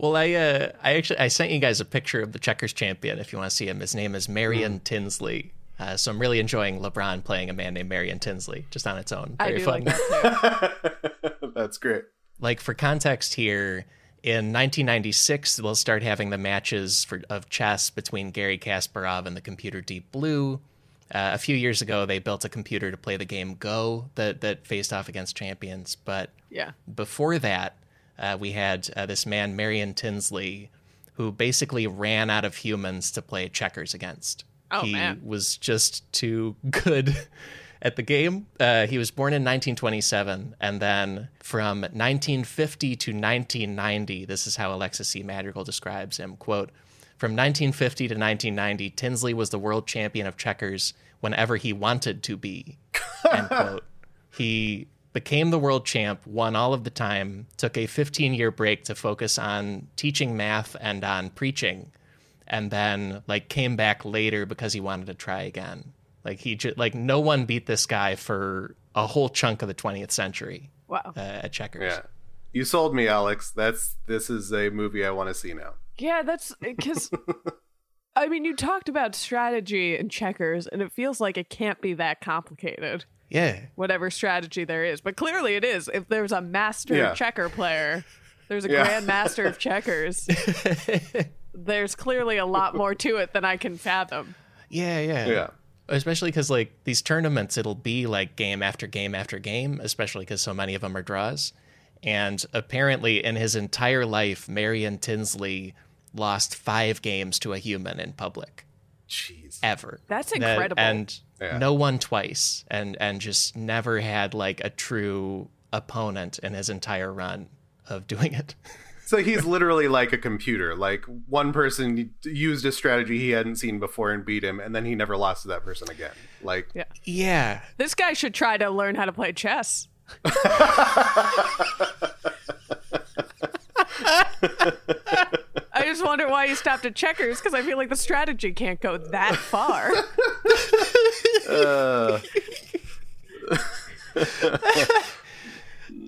Well, I uh, I actually I sent you guys a picture of the checkers champion if you want to see him. His name is Marion Tinsley. Uh, so I'm really enjoying LeBron playing a man named Marion Tinsley just on its own. I Very do fun. like that too. (laughs) That's great. like for context here, in 1996 they'll start having the matches for of chess between Gary Kasparov and the computer Deep Blue. Uh, a few years ago, they built a computer to play the game Go that that faced off against champions. But Yeah. before that, uh, we had uh, this man Marion Tinsley, who basically ran out of humans to play checkers against. Oh, he man. was just too (laughs) good at the game. Uh, he was born in 1927, and then from 1950 to 1990, this is how Alexis C. Madrigal describes him. Quote, From 1950 to 1990, Tinsley was the world champion of checkers whenever he wanted to be. (laughs) End quote. He became the world champ, won all of the time, took a 15 year break to focus on teaching math and on preaching, and then like came back later because he wanted to try again. Like he just like no one beat this guy for a whole chunk of the 20th century Wow. uh, at checkers. Yeah. You sold me, Alex. That's this is a movie I want to see now. Yeah, that's because. (laughs) I mean, you talked about strategy and checkers, and it feels like it can't be that complicated. Yeah. Whatever strategy there is, but clearly it is. If there's a master Yeah. checker player, there's a Yeah. grand master of checkers. (laughs) there's clearly a lot more to it than I can fathom. Yeah, yeah. Yeah. Especially because, like, these tournaments, it'll be like game after game after game, especially because so many of them are draws. And apparently, in his entire life, Marion Tinsley lost five games to a human in public. Jeez. Ever. That's That- incredible. and Yeah. no one twice. And, and just never had, like, a true opponent in his entire run of doing it. (laughs) So he's literally like a computer. Like one person used a strategy he hadn't seen before and beat him, and then he never lost to that person again. Like, Yeah. yeah. This guy should try to learn how to play chess. I just wonder why he stopped at checkers because I feel like the strategy can't go that far. uh, (laughs) (laughs) (laughs)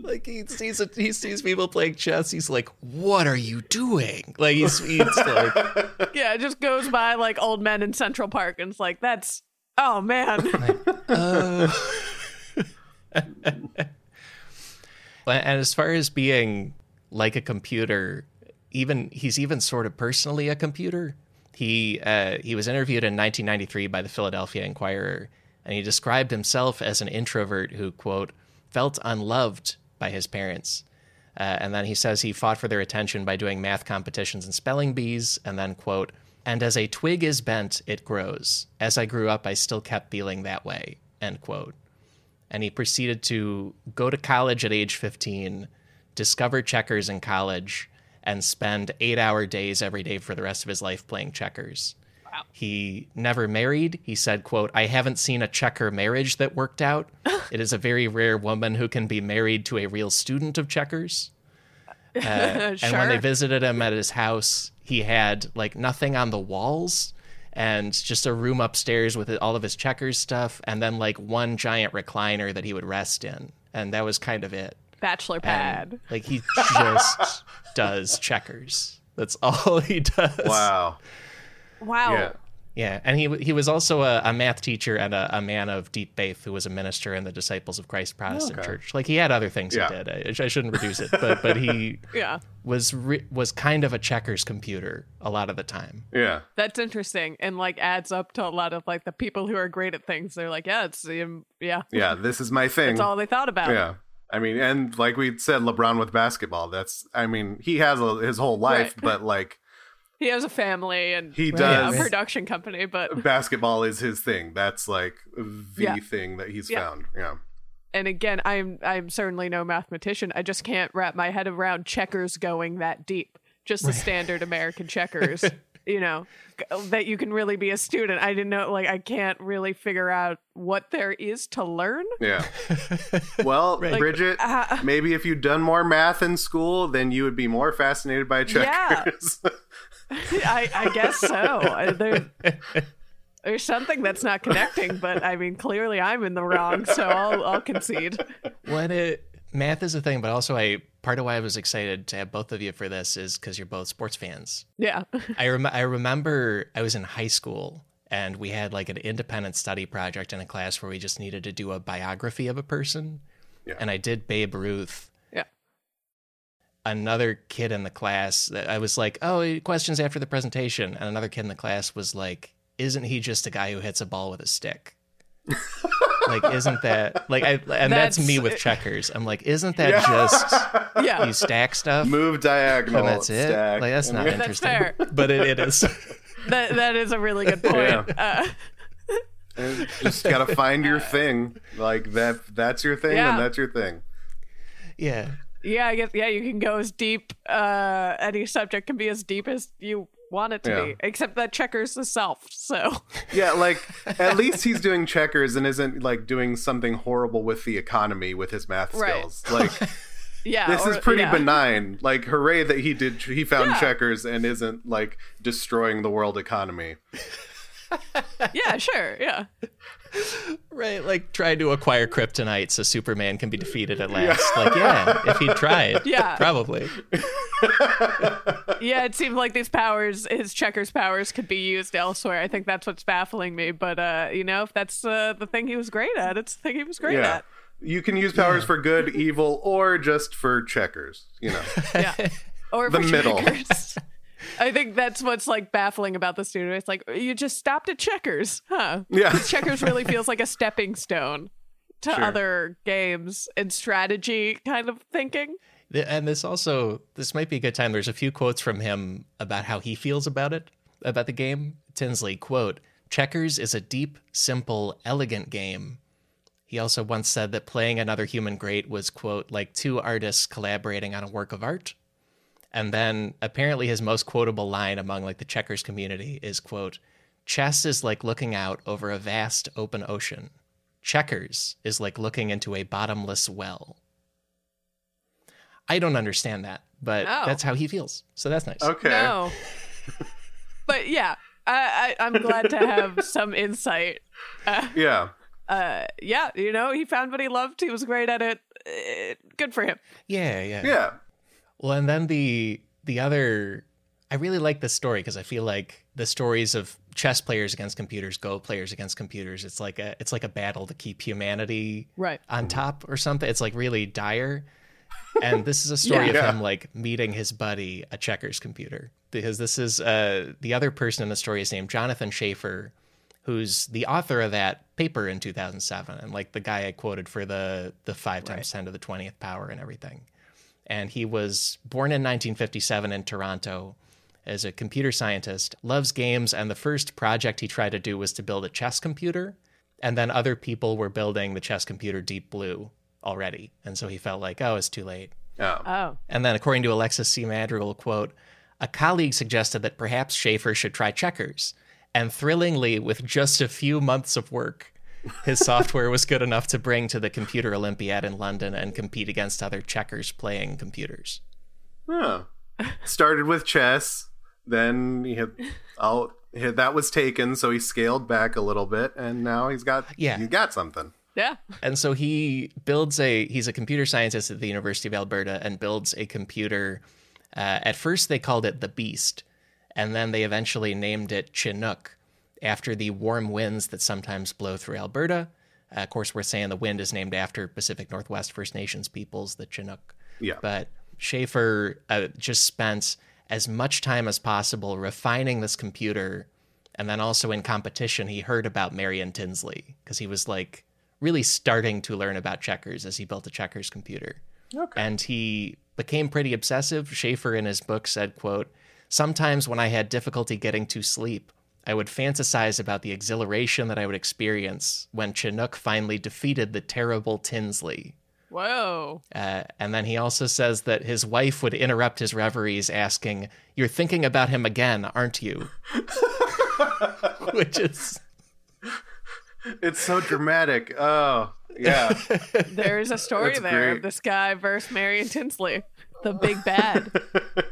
Like he sees he sees people playing chess. He's like, "What are you doing?" Like he's, he's like, (laughs) yeah, it just goes by like old men in Central Park and it's like, that's, oh man. "Oh." But- (laughs) (laughs) and as far as being like a computer, even he's even sort of personally a computer. He uh, he was interviewed in 1993 by the Philadelphia Inquirer, and he described himself as an introvert who quote felt unloved by his parents. Uh, and then he says he fought for their attention by doing math competitions and spelling bees, and then quote, and as a twig is bent, it grows. As I grew up, I still kept feeling that way, end quote. And he proceeded to go to college at age 15, discover checkers in college, and spend eight hour days every day for the rest of his life playing checkers. He never married. He said, quote, I haven't seen a checker marriage that worked out. (laughs) it is a very rare woman who can be married to a real student of checkers. (laughs) Uh, And when they visited him at his house, he had like nothing on the walls and just a room upstairs with all of his checkers stuff and then like one giant recliner that he would rest in. And that was kind of it. Bachelor And, pad. like he just (laughs) does checkers. That's all he does. wow. Wow. Yeah. Yeah, and he he was also a, a math teacher and a, a man of deep faith who was a minister in the Disciples of Christ Protestant Okay. Church. Like he had other things Yeah. he did. I, I shouldn't reduce it, but but he (laughs) Yeah. was re- was kind of a checkers computer a lot of the time. Yeah. That's interesting and like adds up to a lot of like the people who are great at things. They're like, yeah, it's, um, yeah, Yeah. This is my thing. that's all they thought about. Yeah. I mean, and like we said, LeBron with basketball. That's, I mean, he has a, his whole life, Right. but like He has a family and He yeah, does. a production company, but (laughs) basketball is his thing. That's like the Yeah. thing that he's Yeah. found. Yeah. and again, I'm I'm certainly no mathematician. I just can't wrap my head around checkers going that deep. Just the standard American (laughs) checkers, you know, that you can really be a student. I didn't know, like, I can't really figure out what there is to learn. Yeah. (laughs) Well, Bridget, uh, maybe if you'd done more math in school, then you would be more fascinated by checkers. Yeah. Checkers. (laughs) I, I guess so. There, there's something that's not connecting, but I mean, clearly I'm in the wrong, so I'll, I'll concede. When it math is a thing, but also I part of why I was excited to have both of you for this is because you're both sports fans. Yeah. I rem- I remember I was in high school and we had like an independent study project in a class where we just needed to do a biography of a person. Yeah. And I did Babe Ruth. Yeah. Another kid in the class, I was like, "Oh, questions after the presentation." And another kid in the class was like, "Isn't he just a guy who hits a ball with a stick?" like, isn't that like I? And that's, me with checkers. I'm like, isn't that just (laughs) Yeah. you stack stuff Move diagonal. and that's it? stack. Like that's not That's interesting, fair. but it, it is. That, that is a really good point. Uh, (laughs) just gotta find your thing. Like that. That's your thing, Yeah. and that's your thing. yeah. Yeah, I guess, yeah, you can go as deep, uh, any subject can be as deep as you want it to Yeah. be. Except that checkers is self. So (laughs) Yeah, like at least he's doing checkers and isn't like doing something horrible with the economy with his math Right. skills. Like (laughs) yeah, this or- is pretty yeah. benign. Like hooray that he did he found Yeah. checkers and isn't like destroying the world economy. (laughs) Yeah, sure. Yeah. Right, like trying to acquire kryptonite so Superman can be defeated at last. Like, yeah, if he tried, (laughs) Yeah. probably. Yeah, it seemed like these powers, his checkers powers, could be used elsewhere. I think that's what's baffling me. But uh, you know, if that's uh, the thing he was great at, it's the thing he was great yeah. at. You can use powers for good, evil, or just for checkers, you know. (laughs) Yeah. Or The for middle. checkers. I think that's what's like baffling about the studio. It's like you just stopped at checkers, huh? Yeah. checkers really feels like a stepping stone to Sure. other games and strategy kind of thinking. And this also, this might be a good time. There's a few quotes from him about how he feels about it, about the game. Tinsley, quote, Checkers is a deep, simple, elegant game. He also once said that playing another human great was, quote, like two artists collaborating on a work of art. And then apparently his most quotable line among like the checkers community is, quote, chess is like looking out over a vast open ocean. Checkers is like looking into a bottomless well. I don't understand that, but Oh. that's how he feels. So that's nice. Okay. No. (laughs) but yeah, I, I, I'm glad to have some insight. Uh, Yeah. uh, yeah, you know, he found what he loved. He was great at it. Uh, good for him. Yeah, yeah. Yeah. Well, and then the the other I really like this story because I feel like the stories of chess players against computers, Go players against computers, it's like a it's like a battle to keep humanity Right. on top or something. It's like really dire. And this is a (laughs) story Yeah. of him like meeting his buddy, a checkers computer. Because this is uh the other person in the story is named Jonathan Schaeffer, who's the author of that paper in 2007 and like the guy I quoted for the the 5 times 10 to the 20th power and everything. And he was born in 1957 in Toronto as a computer scientist, loves games, and the first project he tried to do was to build a chess computer. And then other people were building the chess computer Deep Blue already. And so he felt like, oh, it's too late. Oh. Oh. And then, according to Alexis C. Madrigal, quote, a colleague suggested that perhaps Schaeffer should try checkers. And thrillingly, with just a few months of work, his software was good enough to bring to the Computer Olympiad in London and compete against other checkers playing computers. Huh. Started with chess, then he had oh he- that was taken, so he scaled back a little bit, and now he's got Yeah. he got something. Yeah. And so he builds a, he's a computer scientist at the University of Alberta and builds a computer. Uh, at first, they called it the Beast, and then they eventually named it Chinook after the warm winds that sometimes blow through Alberta. Uh, of course, we're saying the wind is named after Pacific Northwest First Nations peoples, the Chinook. Yeah. But Schaeffer uh, just spent as much time as possible refining this computer. And then also in competition, he heard about Marion Tinsley because he was like really starting to learn about checkers as he built a checkers computer. Okay. And he became pretty obsessive. Schaeffer in his book said, quote, Sometimes when I had difficulty getting to sleep, I would fantasize about the exhilaration that I would experience when Chinook finally defeated the terrible Tinsley. Whoa. Uh, and then he also says that his wife would interrupt his reveries, asking, You're thinking about him again, aren't you? (laughs) Which is. It's so dramatic. Oh, yeah. (laughs) There's a story That's there great. of this guy versus Marion Tinsley, the big bad.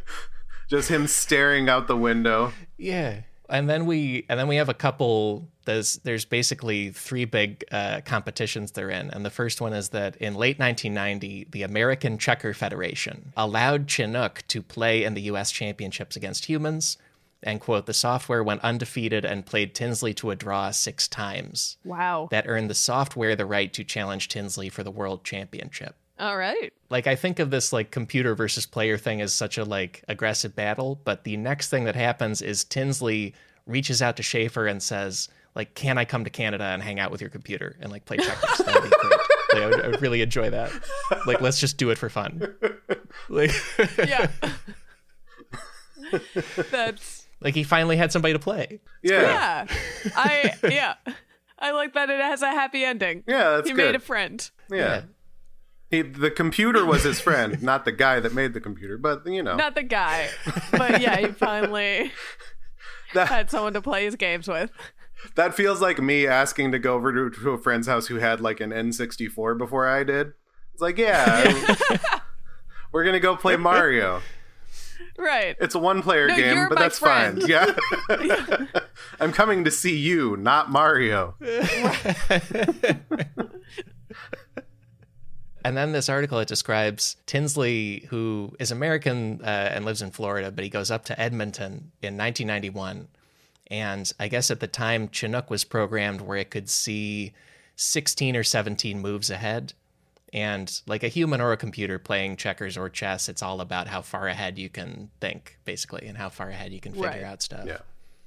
(laughs) Just him staring out the window. Yeah. And then we and then we have a couple there's there's basically three big uh, competitions they're in. And the first one is that in late 1990, the American Checker Federation allowed Chinook to play in the US championships against humans. And quote, the software went undefeated and played Tinsley to a draw six times. Wow. That earned the software the right to challenge Tinsley for the world championship All right. like I think of this like computer versus player thing as such a like aggressive battle, but the next thing that happens is Tinsley reaches out to Schaeffer and says, like, can I come to Canada and hang out with your computer and like play (laughs) checkers? That'd be great. Like, I, would, I would really enjoy that. Like, let's just do it for fun. Like, (laughs) Yeah. (laughs) That's like he finally had somebody to play. Yeah. yeah. I yeah. I like that it has a happy ending. Yeah, that's he good. made a friend. yeah. He, the computer was his friend, (laughs) not the guy that made the computer. But you know, Not the guy, (laughs) but yeah, he finally that had someone to play his games with. that feels like me asking to go over to, to a friend's house who had like an N64 before I did. It's like, yeah, (laughs) we're gonna go play Mario. Right. It's a one-player No, game, but that's friend. fine. Yeah, I'm coming to see you, not Mario. And then this article it describes Tinsley, who is American uh, and lives in Florida, but he goes up to Edmonton in 1991. And I guess at the time, Chinook was programmed where it could see 16 or 17 moves ahead. And like a human or a computer playing checkers or chess, it's all about how far ahead you can think, basically, and how far ahead you can figure Right. out stuff Yeah.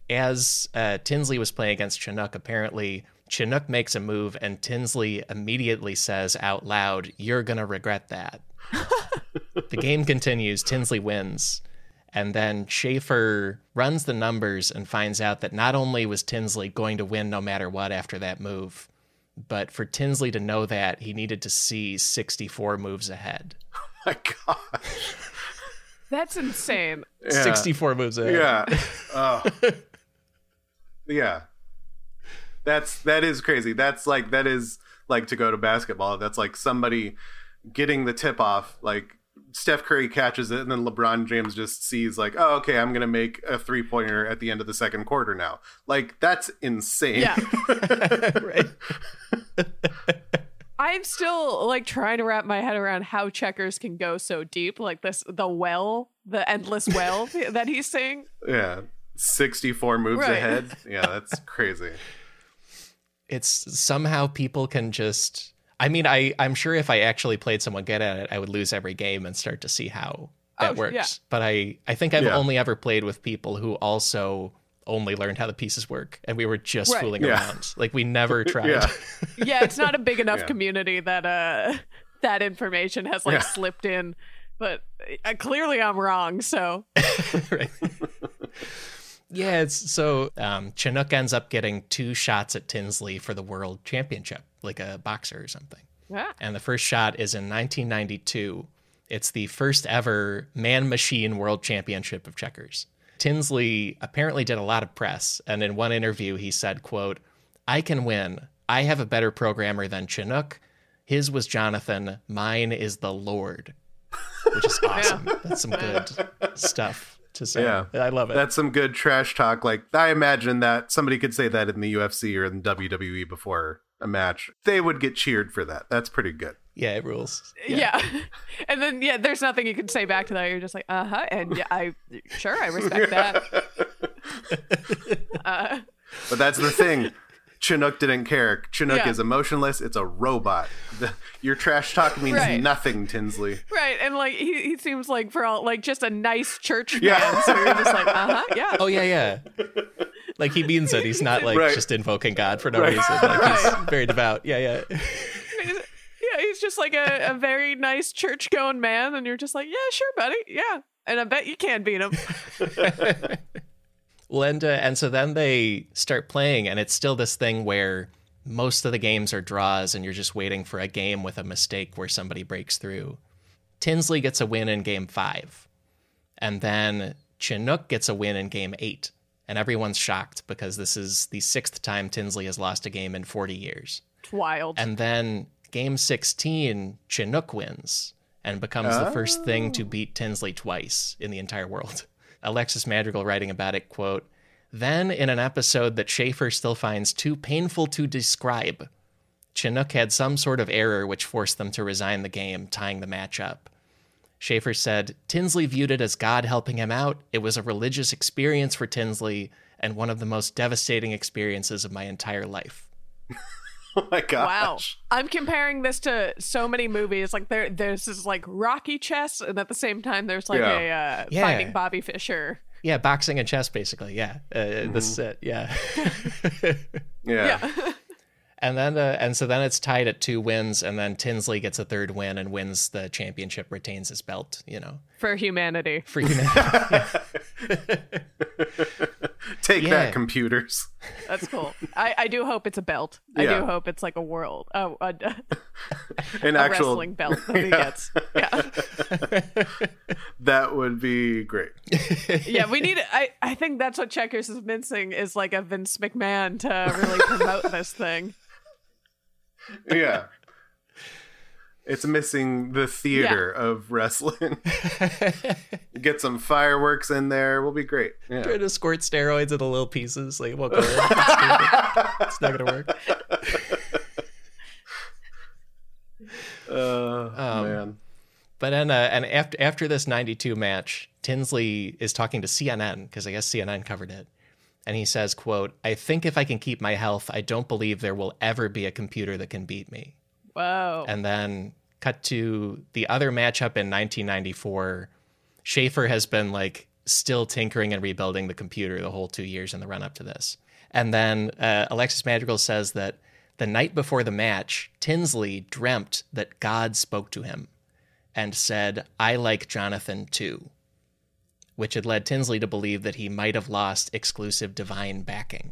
as uh, Tinsley was playing against Chinook, apparently Chinook makes a move and Tinsley immediately says out loud, You're going to regret that. (laughs) the game continues, Tinsley wins. And then Schaeffer runs the numbers and finds out that not only was Tinsley going to win no matter what after that move, but for Tinsley to know that, he needed to see 64 moves ahead. (laughs) Oh My God. That's insane. Yeah. 64 moves ahead. Yeah. (laughs) Oh. yeah. That's that is crazy. That's like that is like to go to basketball. That's like somebody getting the tip off. Like Steph Curry catches it, and then LeBron James just sees like, oh, okay, I'm gonna make a three pointer at the end of the second quarter now. Like that's insane. Yeah. (laughs) (laughs) right. (laughs) I'm still like trying to wrap my head around how checkers can go so deep. Like this, the well, the endless well that he's saying. yeah. 64 moves Right. ahead. Yeah, that's crazy. It's somehow people can just i mean i i'm sure if i actually played someone good at it i would lose every game and start to see how that Oh, works yeah. but i i think i've Yeah. only ever played with people who also only learned how the pieces work and we were just Right. fooling Yeah. around like we never (laughs) tried Yeah. Yeah, it's not a big enough Yeah. community that uh that information has like Yeah. slipped in. But uh, clearly, I'm wrong. So (laughs) right yeah it's so um chinook ends up getting two shots at tinsley for the world championship like a boxer or something yeah. and the first shot is in 1992. It's the first ever man machine world championship of checkers. Tinsley apparently did a lot of press, and in one interview he said, quote, I can win. I have a better programmer than Chinook. His was Jonathan. Mine is the Lord. Which is (laughs) awesome. That's some good stuff to say. Yeah. I love it. That's some good trash talk. Like I imagine that somebody could say that in the UFC or in WWE before a match. They would get cheered for that. That's pretty good. yeah, it rules. yeah, (laughs) And then yeah, there's nothing you can say back to that. You're just like, uh huh, and yeah, I sure I respect that. (laughs) Uh, But that's the thing. Chinook didn't care. Chinook Yeah. is emotionless. It's a robot. The- your trash talk means Right. nothing, Tinsley. right, and like he, he seems like for all like just a nice church man. Yeah. So you're just like, uh huh, (laughs) yeah. Oh yeah, yeah. Like he means it. He's not like Right. just invoking God for no Right. reason. Like he's very devout. Yeah, yeah. Yeah, he's just like a, a very nice church going man, and you're just like, yeah, sure, buddy, yeah. And I bet you can beat him. (laughs) Well, and and so then they start playing, and it's still this thing where most of the games are draws, and you're just waiting for a game with a mistake where somebody breaks through. Tinsley gets a win in game five, and then Chinook gets a win in game eight, and everyone's shocked because this is the sixth time Tinsley has lost a game in 40 years. It's wild. And then game 16, Chinook wins and becomes the first thing to oh. beat Tinsley twice in the entire world. Alexis Madrigal writing about it, quote, Then in an episode that Schaeffer still finds too painful to describe, Chinook had some sort of error which forced them to resign the game, tying the match up. Schaeffer said, Tinsley viewed it as God helping him out. It was a religious experience for Tinsley and one of the most devastating experiences of my entire life. (laughs) (laughs) Oh my gosh. Wow. I'm comparing this to so many movies. Like there there's this like Rocky chess, and at the same time there's like Yeah. a uh, Yeah. Finding Bobby Fischer. Yeah, boxing and chess, basically. Yeah, uh, this is (laughs) it. Yeah, Yeah. and then uh, and so then it's tied at two wins, and then Tinsley gets a third win and wins the championship, retains his belt. You know, For humanity. for humanity. (laughs) (laughs) Take Yeah. that, computers. That's cool. I, I do hope it's a belt. I Yeah. do hope it's like a world, oh, a, (laughs) An a actual wrestling belt that he (laughs) gets. Yeah, that would be great. yeah. We need. I I think that's what Checkers is missing is like a Vince McMahon to really promote this thing. Yeah. It's missing the theater of wrestling. (laughs) Get some fireworks in there. We'll be great. Yeah. Trying to squirt steroids into little pieces. Like, it won't go in. It's not going to work. (laughs) Uh, Um, man. But then, uh, and after after this '92 match, Tinsley is talking to CNN because I guess CNN covered it, and he says, "quote I think if I can keep my health, I don't believe there will ever be a computer that can beat me." Whoa. And then cut to the other matchup in 1994. Schaeffer has been like still tinkering and rebuilding the computer the whole two years in the run up to this. And then uh, Alexis Madrigal says that the night before the match, Tinsley dreamt that God spoke to him and said, I like Jonathan too, which had led Tinsley to believe that he might have lost exclusive divine backing.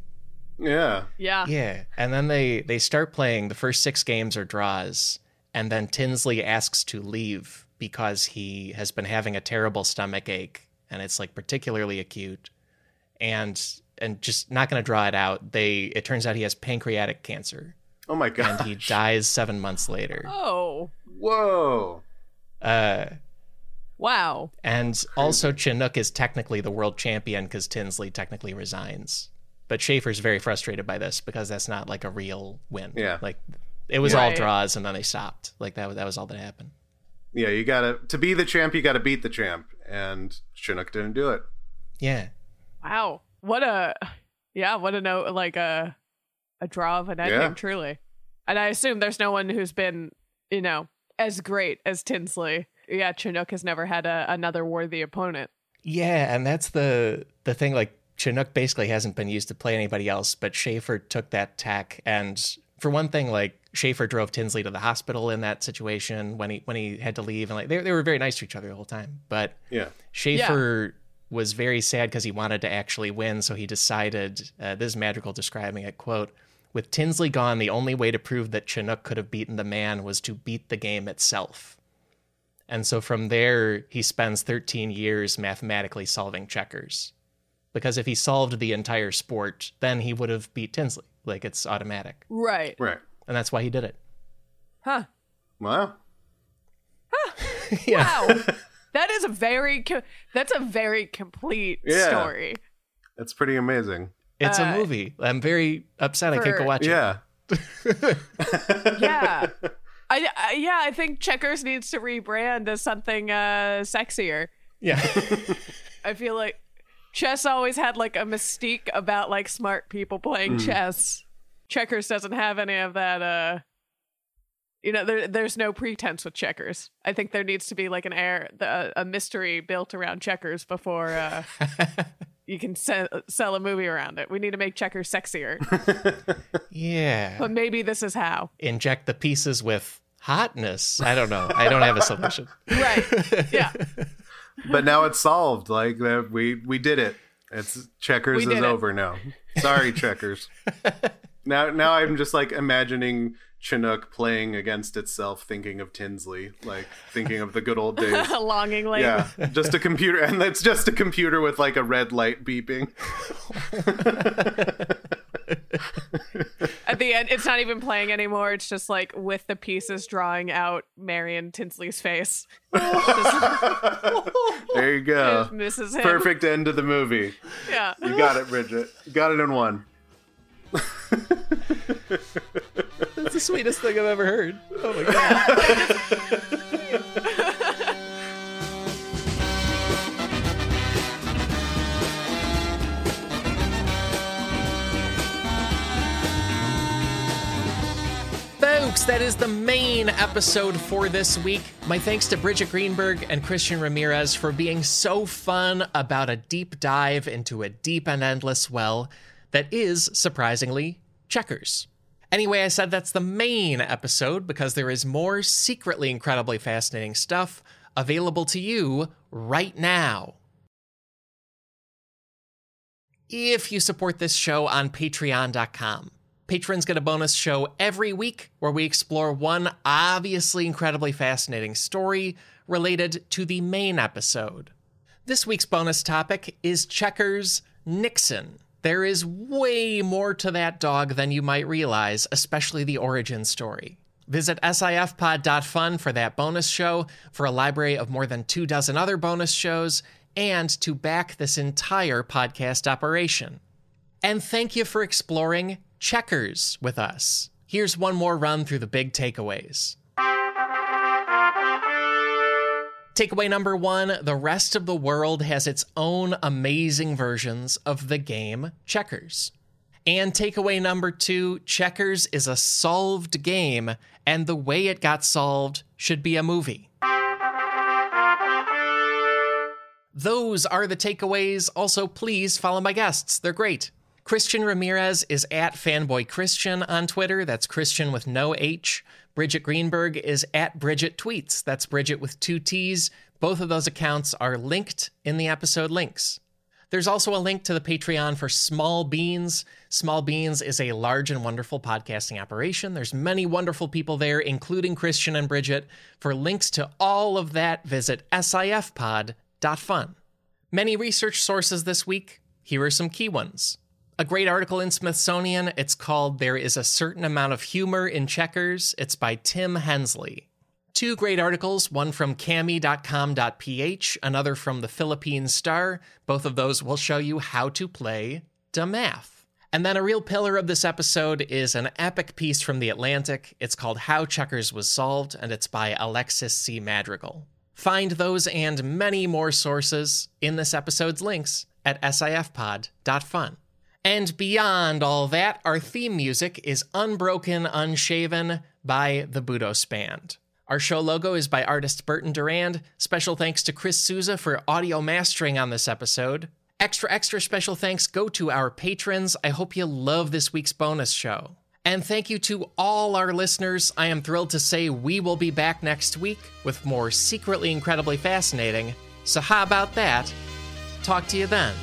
Yeah. yeah. Yeah, and then they they start playing. The first six games are draws, and then Tinsley asks to leave because he has been having a terrible stomach ache, and it's like particularly acute, and and just not going to draw it out. They it turns out he has pancreatic cancer, Oh my god. and he dies seven months later. Oh. Whoa. Uh, Wow. and also Chinook is technically the world champion because Tinsley technically resigns. But Schaeffer's very frustrated by this because that's not like a real win. Yeah. Like it was all draws and then they stopped. Like that was that was all that happened. Yeah, you gotta to be the champ. You gotta beat the champ, and Chinook didn't do it. Yeah. Wow. What a yeah, what a note like a a draw of an ending, Yeah. truly. And I assume there's no one who's been, you know, as great as Tinsley. Yeah, Chinook has never had a, another worthy opponent. Yeah, and that's the the thing. Like Chinook basically hasn't been used to play anybody else, but Schaeffer took that tack. And for one thing, like Schaeffer drove Tinsley to the hospital in that situation when he when he had to leave, and like they they were very nice to each other the whole time. But Yeah. Schaeffer was very sad because he wanted to actually win, so he decided. Uh, this is Madrigal describing it. Quote. With Tinsley gone, the only way to prove that Chinook could have beaten the man was to beat the game itself. And so from there, he spends 13 years mathematically solving checkers. Because if he solved the entire sport, then he would have beat Tinsley. Like it's automatic. Right. Right. And that's why he did it. Huh. Wow. huh? (laughs) Wow. that is a very co- that's a very complete Yeah. story. That's pretty amazing. It's Uh, a movie. I'm very upset I can't go for- watch it. Yeah. (laughs) Yeah. (laughs) I, I yeah, I think Checkers needs to rebrand as something uh sexier. Yeah. I feel like chess always had like a mystique about like smart people playing Mm. chess. Checkers doesn't have any of that uh you know, there, there's no pretense with checkers. I think there needs to be like an air, the, a mystery built around checkers before uh, (laughs) you can se- sell a movie around it. We need to make checkers sexier, (laughs) yeah. but maybe this is how. Inject the pieces with hotness. I don't know. I don't have a solution. Right? Yeah. (laughs) but now it's solved. Like uh, we we did it. It's checkers is it. over now. Sorry, checkers. now now I'm just like imagining Chinook playing against itself, thinking of Tinsley, like thinking of the good old days. (laughs) Longingly. Yeah, just a computer, and it's just a computer with like a red light beeping. (laughs) At the end, it's not even playing anymore. It's just like with the pieces drawing out Marion Tinsley's face. (laughs) There you go. Misses him. Perfect end to the movie. Yeah. You got it, Bridget. You got it in one. (laughs) That's the sweetest thing I've ever heard. Oh my god. That is the main episode for this week. My thanks to Bridget Greenberg and Christian Ramirez for being so fun about a deep dive into a deep and endless well that is, surprisingly, checkers. Anyway, I said that's the main episode because there is more secretly incredibly fascinating stuff available to you right now. if you support this show on patreon.com. Patrons get a bonus show every week where we explore one obviously incredibly fascinating story related to the main episode. This week's bonus topic is Checkers Nixon. There is way more to that dog than you might realize, especially the origin story. Visit sifpod.fun for that bonus show, for a library of more than two dozen other bonus shows, and to back this entire podcast operation. And thank you for exploring checkers with us. Here's one more run through the big takeaways. Takeaway number one the rest of the world has its own amazing versions of the game checkers. And takeaway number two checkers is a solved game, and the way it got solved should be a movie. Those are the takeaways. Also, please follow my guests, they're great. Christian Ramirez is at Fanboy Christian on Twitter. That's Christian with no H. Bridget Greenberg is at Bridget Tweets. That's Bridget with two T's. Both of those accounts are linked in the episode links. There's also a link to the Patreon for Small Beans. Small Beans is a large and wonderful podcasting operation. There's many wonderful people there, including Christian and Bridget. For links to all of that, visit sifpod.fun. Many research sources this week. Here are some key ones. A great article in Smithsonian. It's called There is a Certain Amount of Humor in Checkers. It's by Tim Hensley. Two great articles, one from cami.com.ph, another from the Philippine Star. Both of those will show you how to play the math. And then a real pillar of this episode is an epic piece from The Atlantic. It's called How Checkers Was Solved, and it's by Alexis C. Madrigal. Find those and many more sources in this episode's links at sifpod.fun. And beyond all that, our theme music is Unbroken Unshaven by the Budos Band. Our show logo is by artist Burton Durand. Special thanks to Chris Souza for audio mastering on this episode. Extra, extra special thanks go to our patrons. I hope you love this week's bonus show. And thank you to all our listeners. I am thrilled to say we will be back next week with more secretly incredibly fascinating. So, how about that? Talk to you then.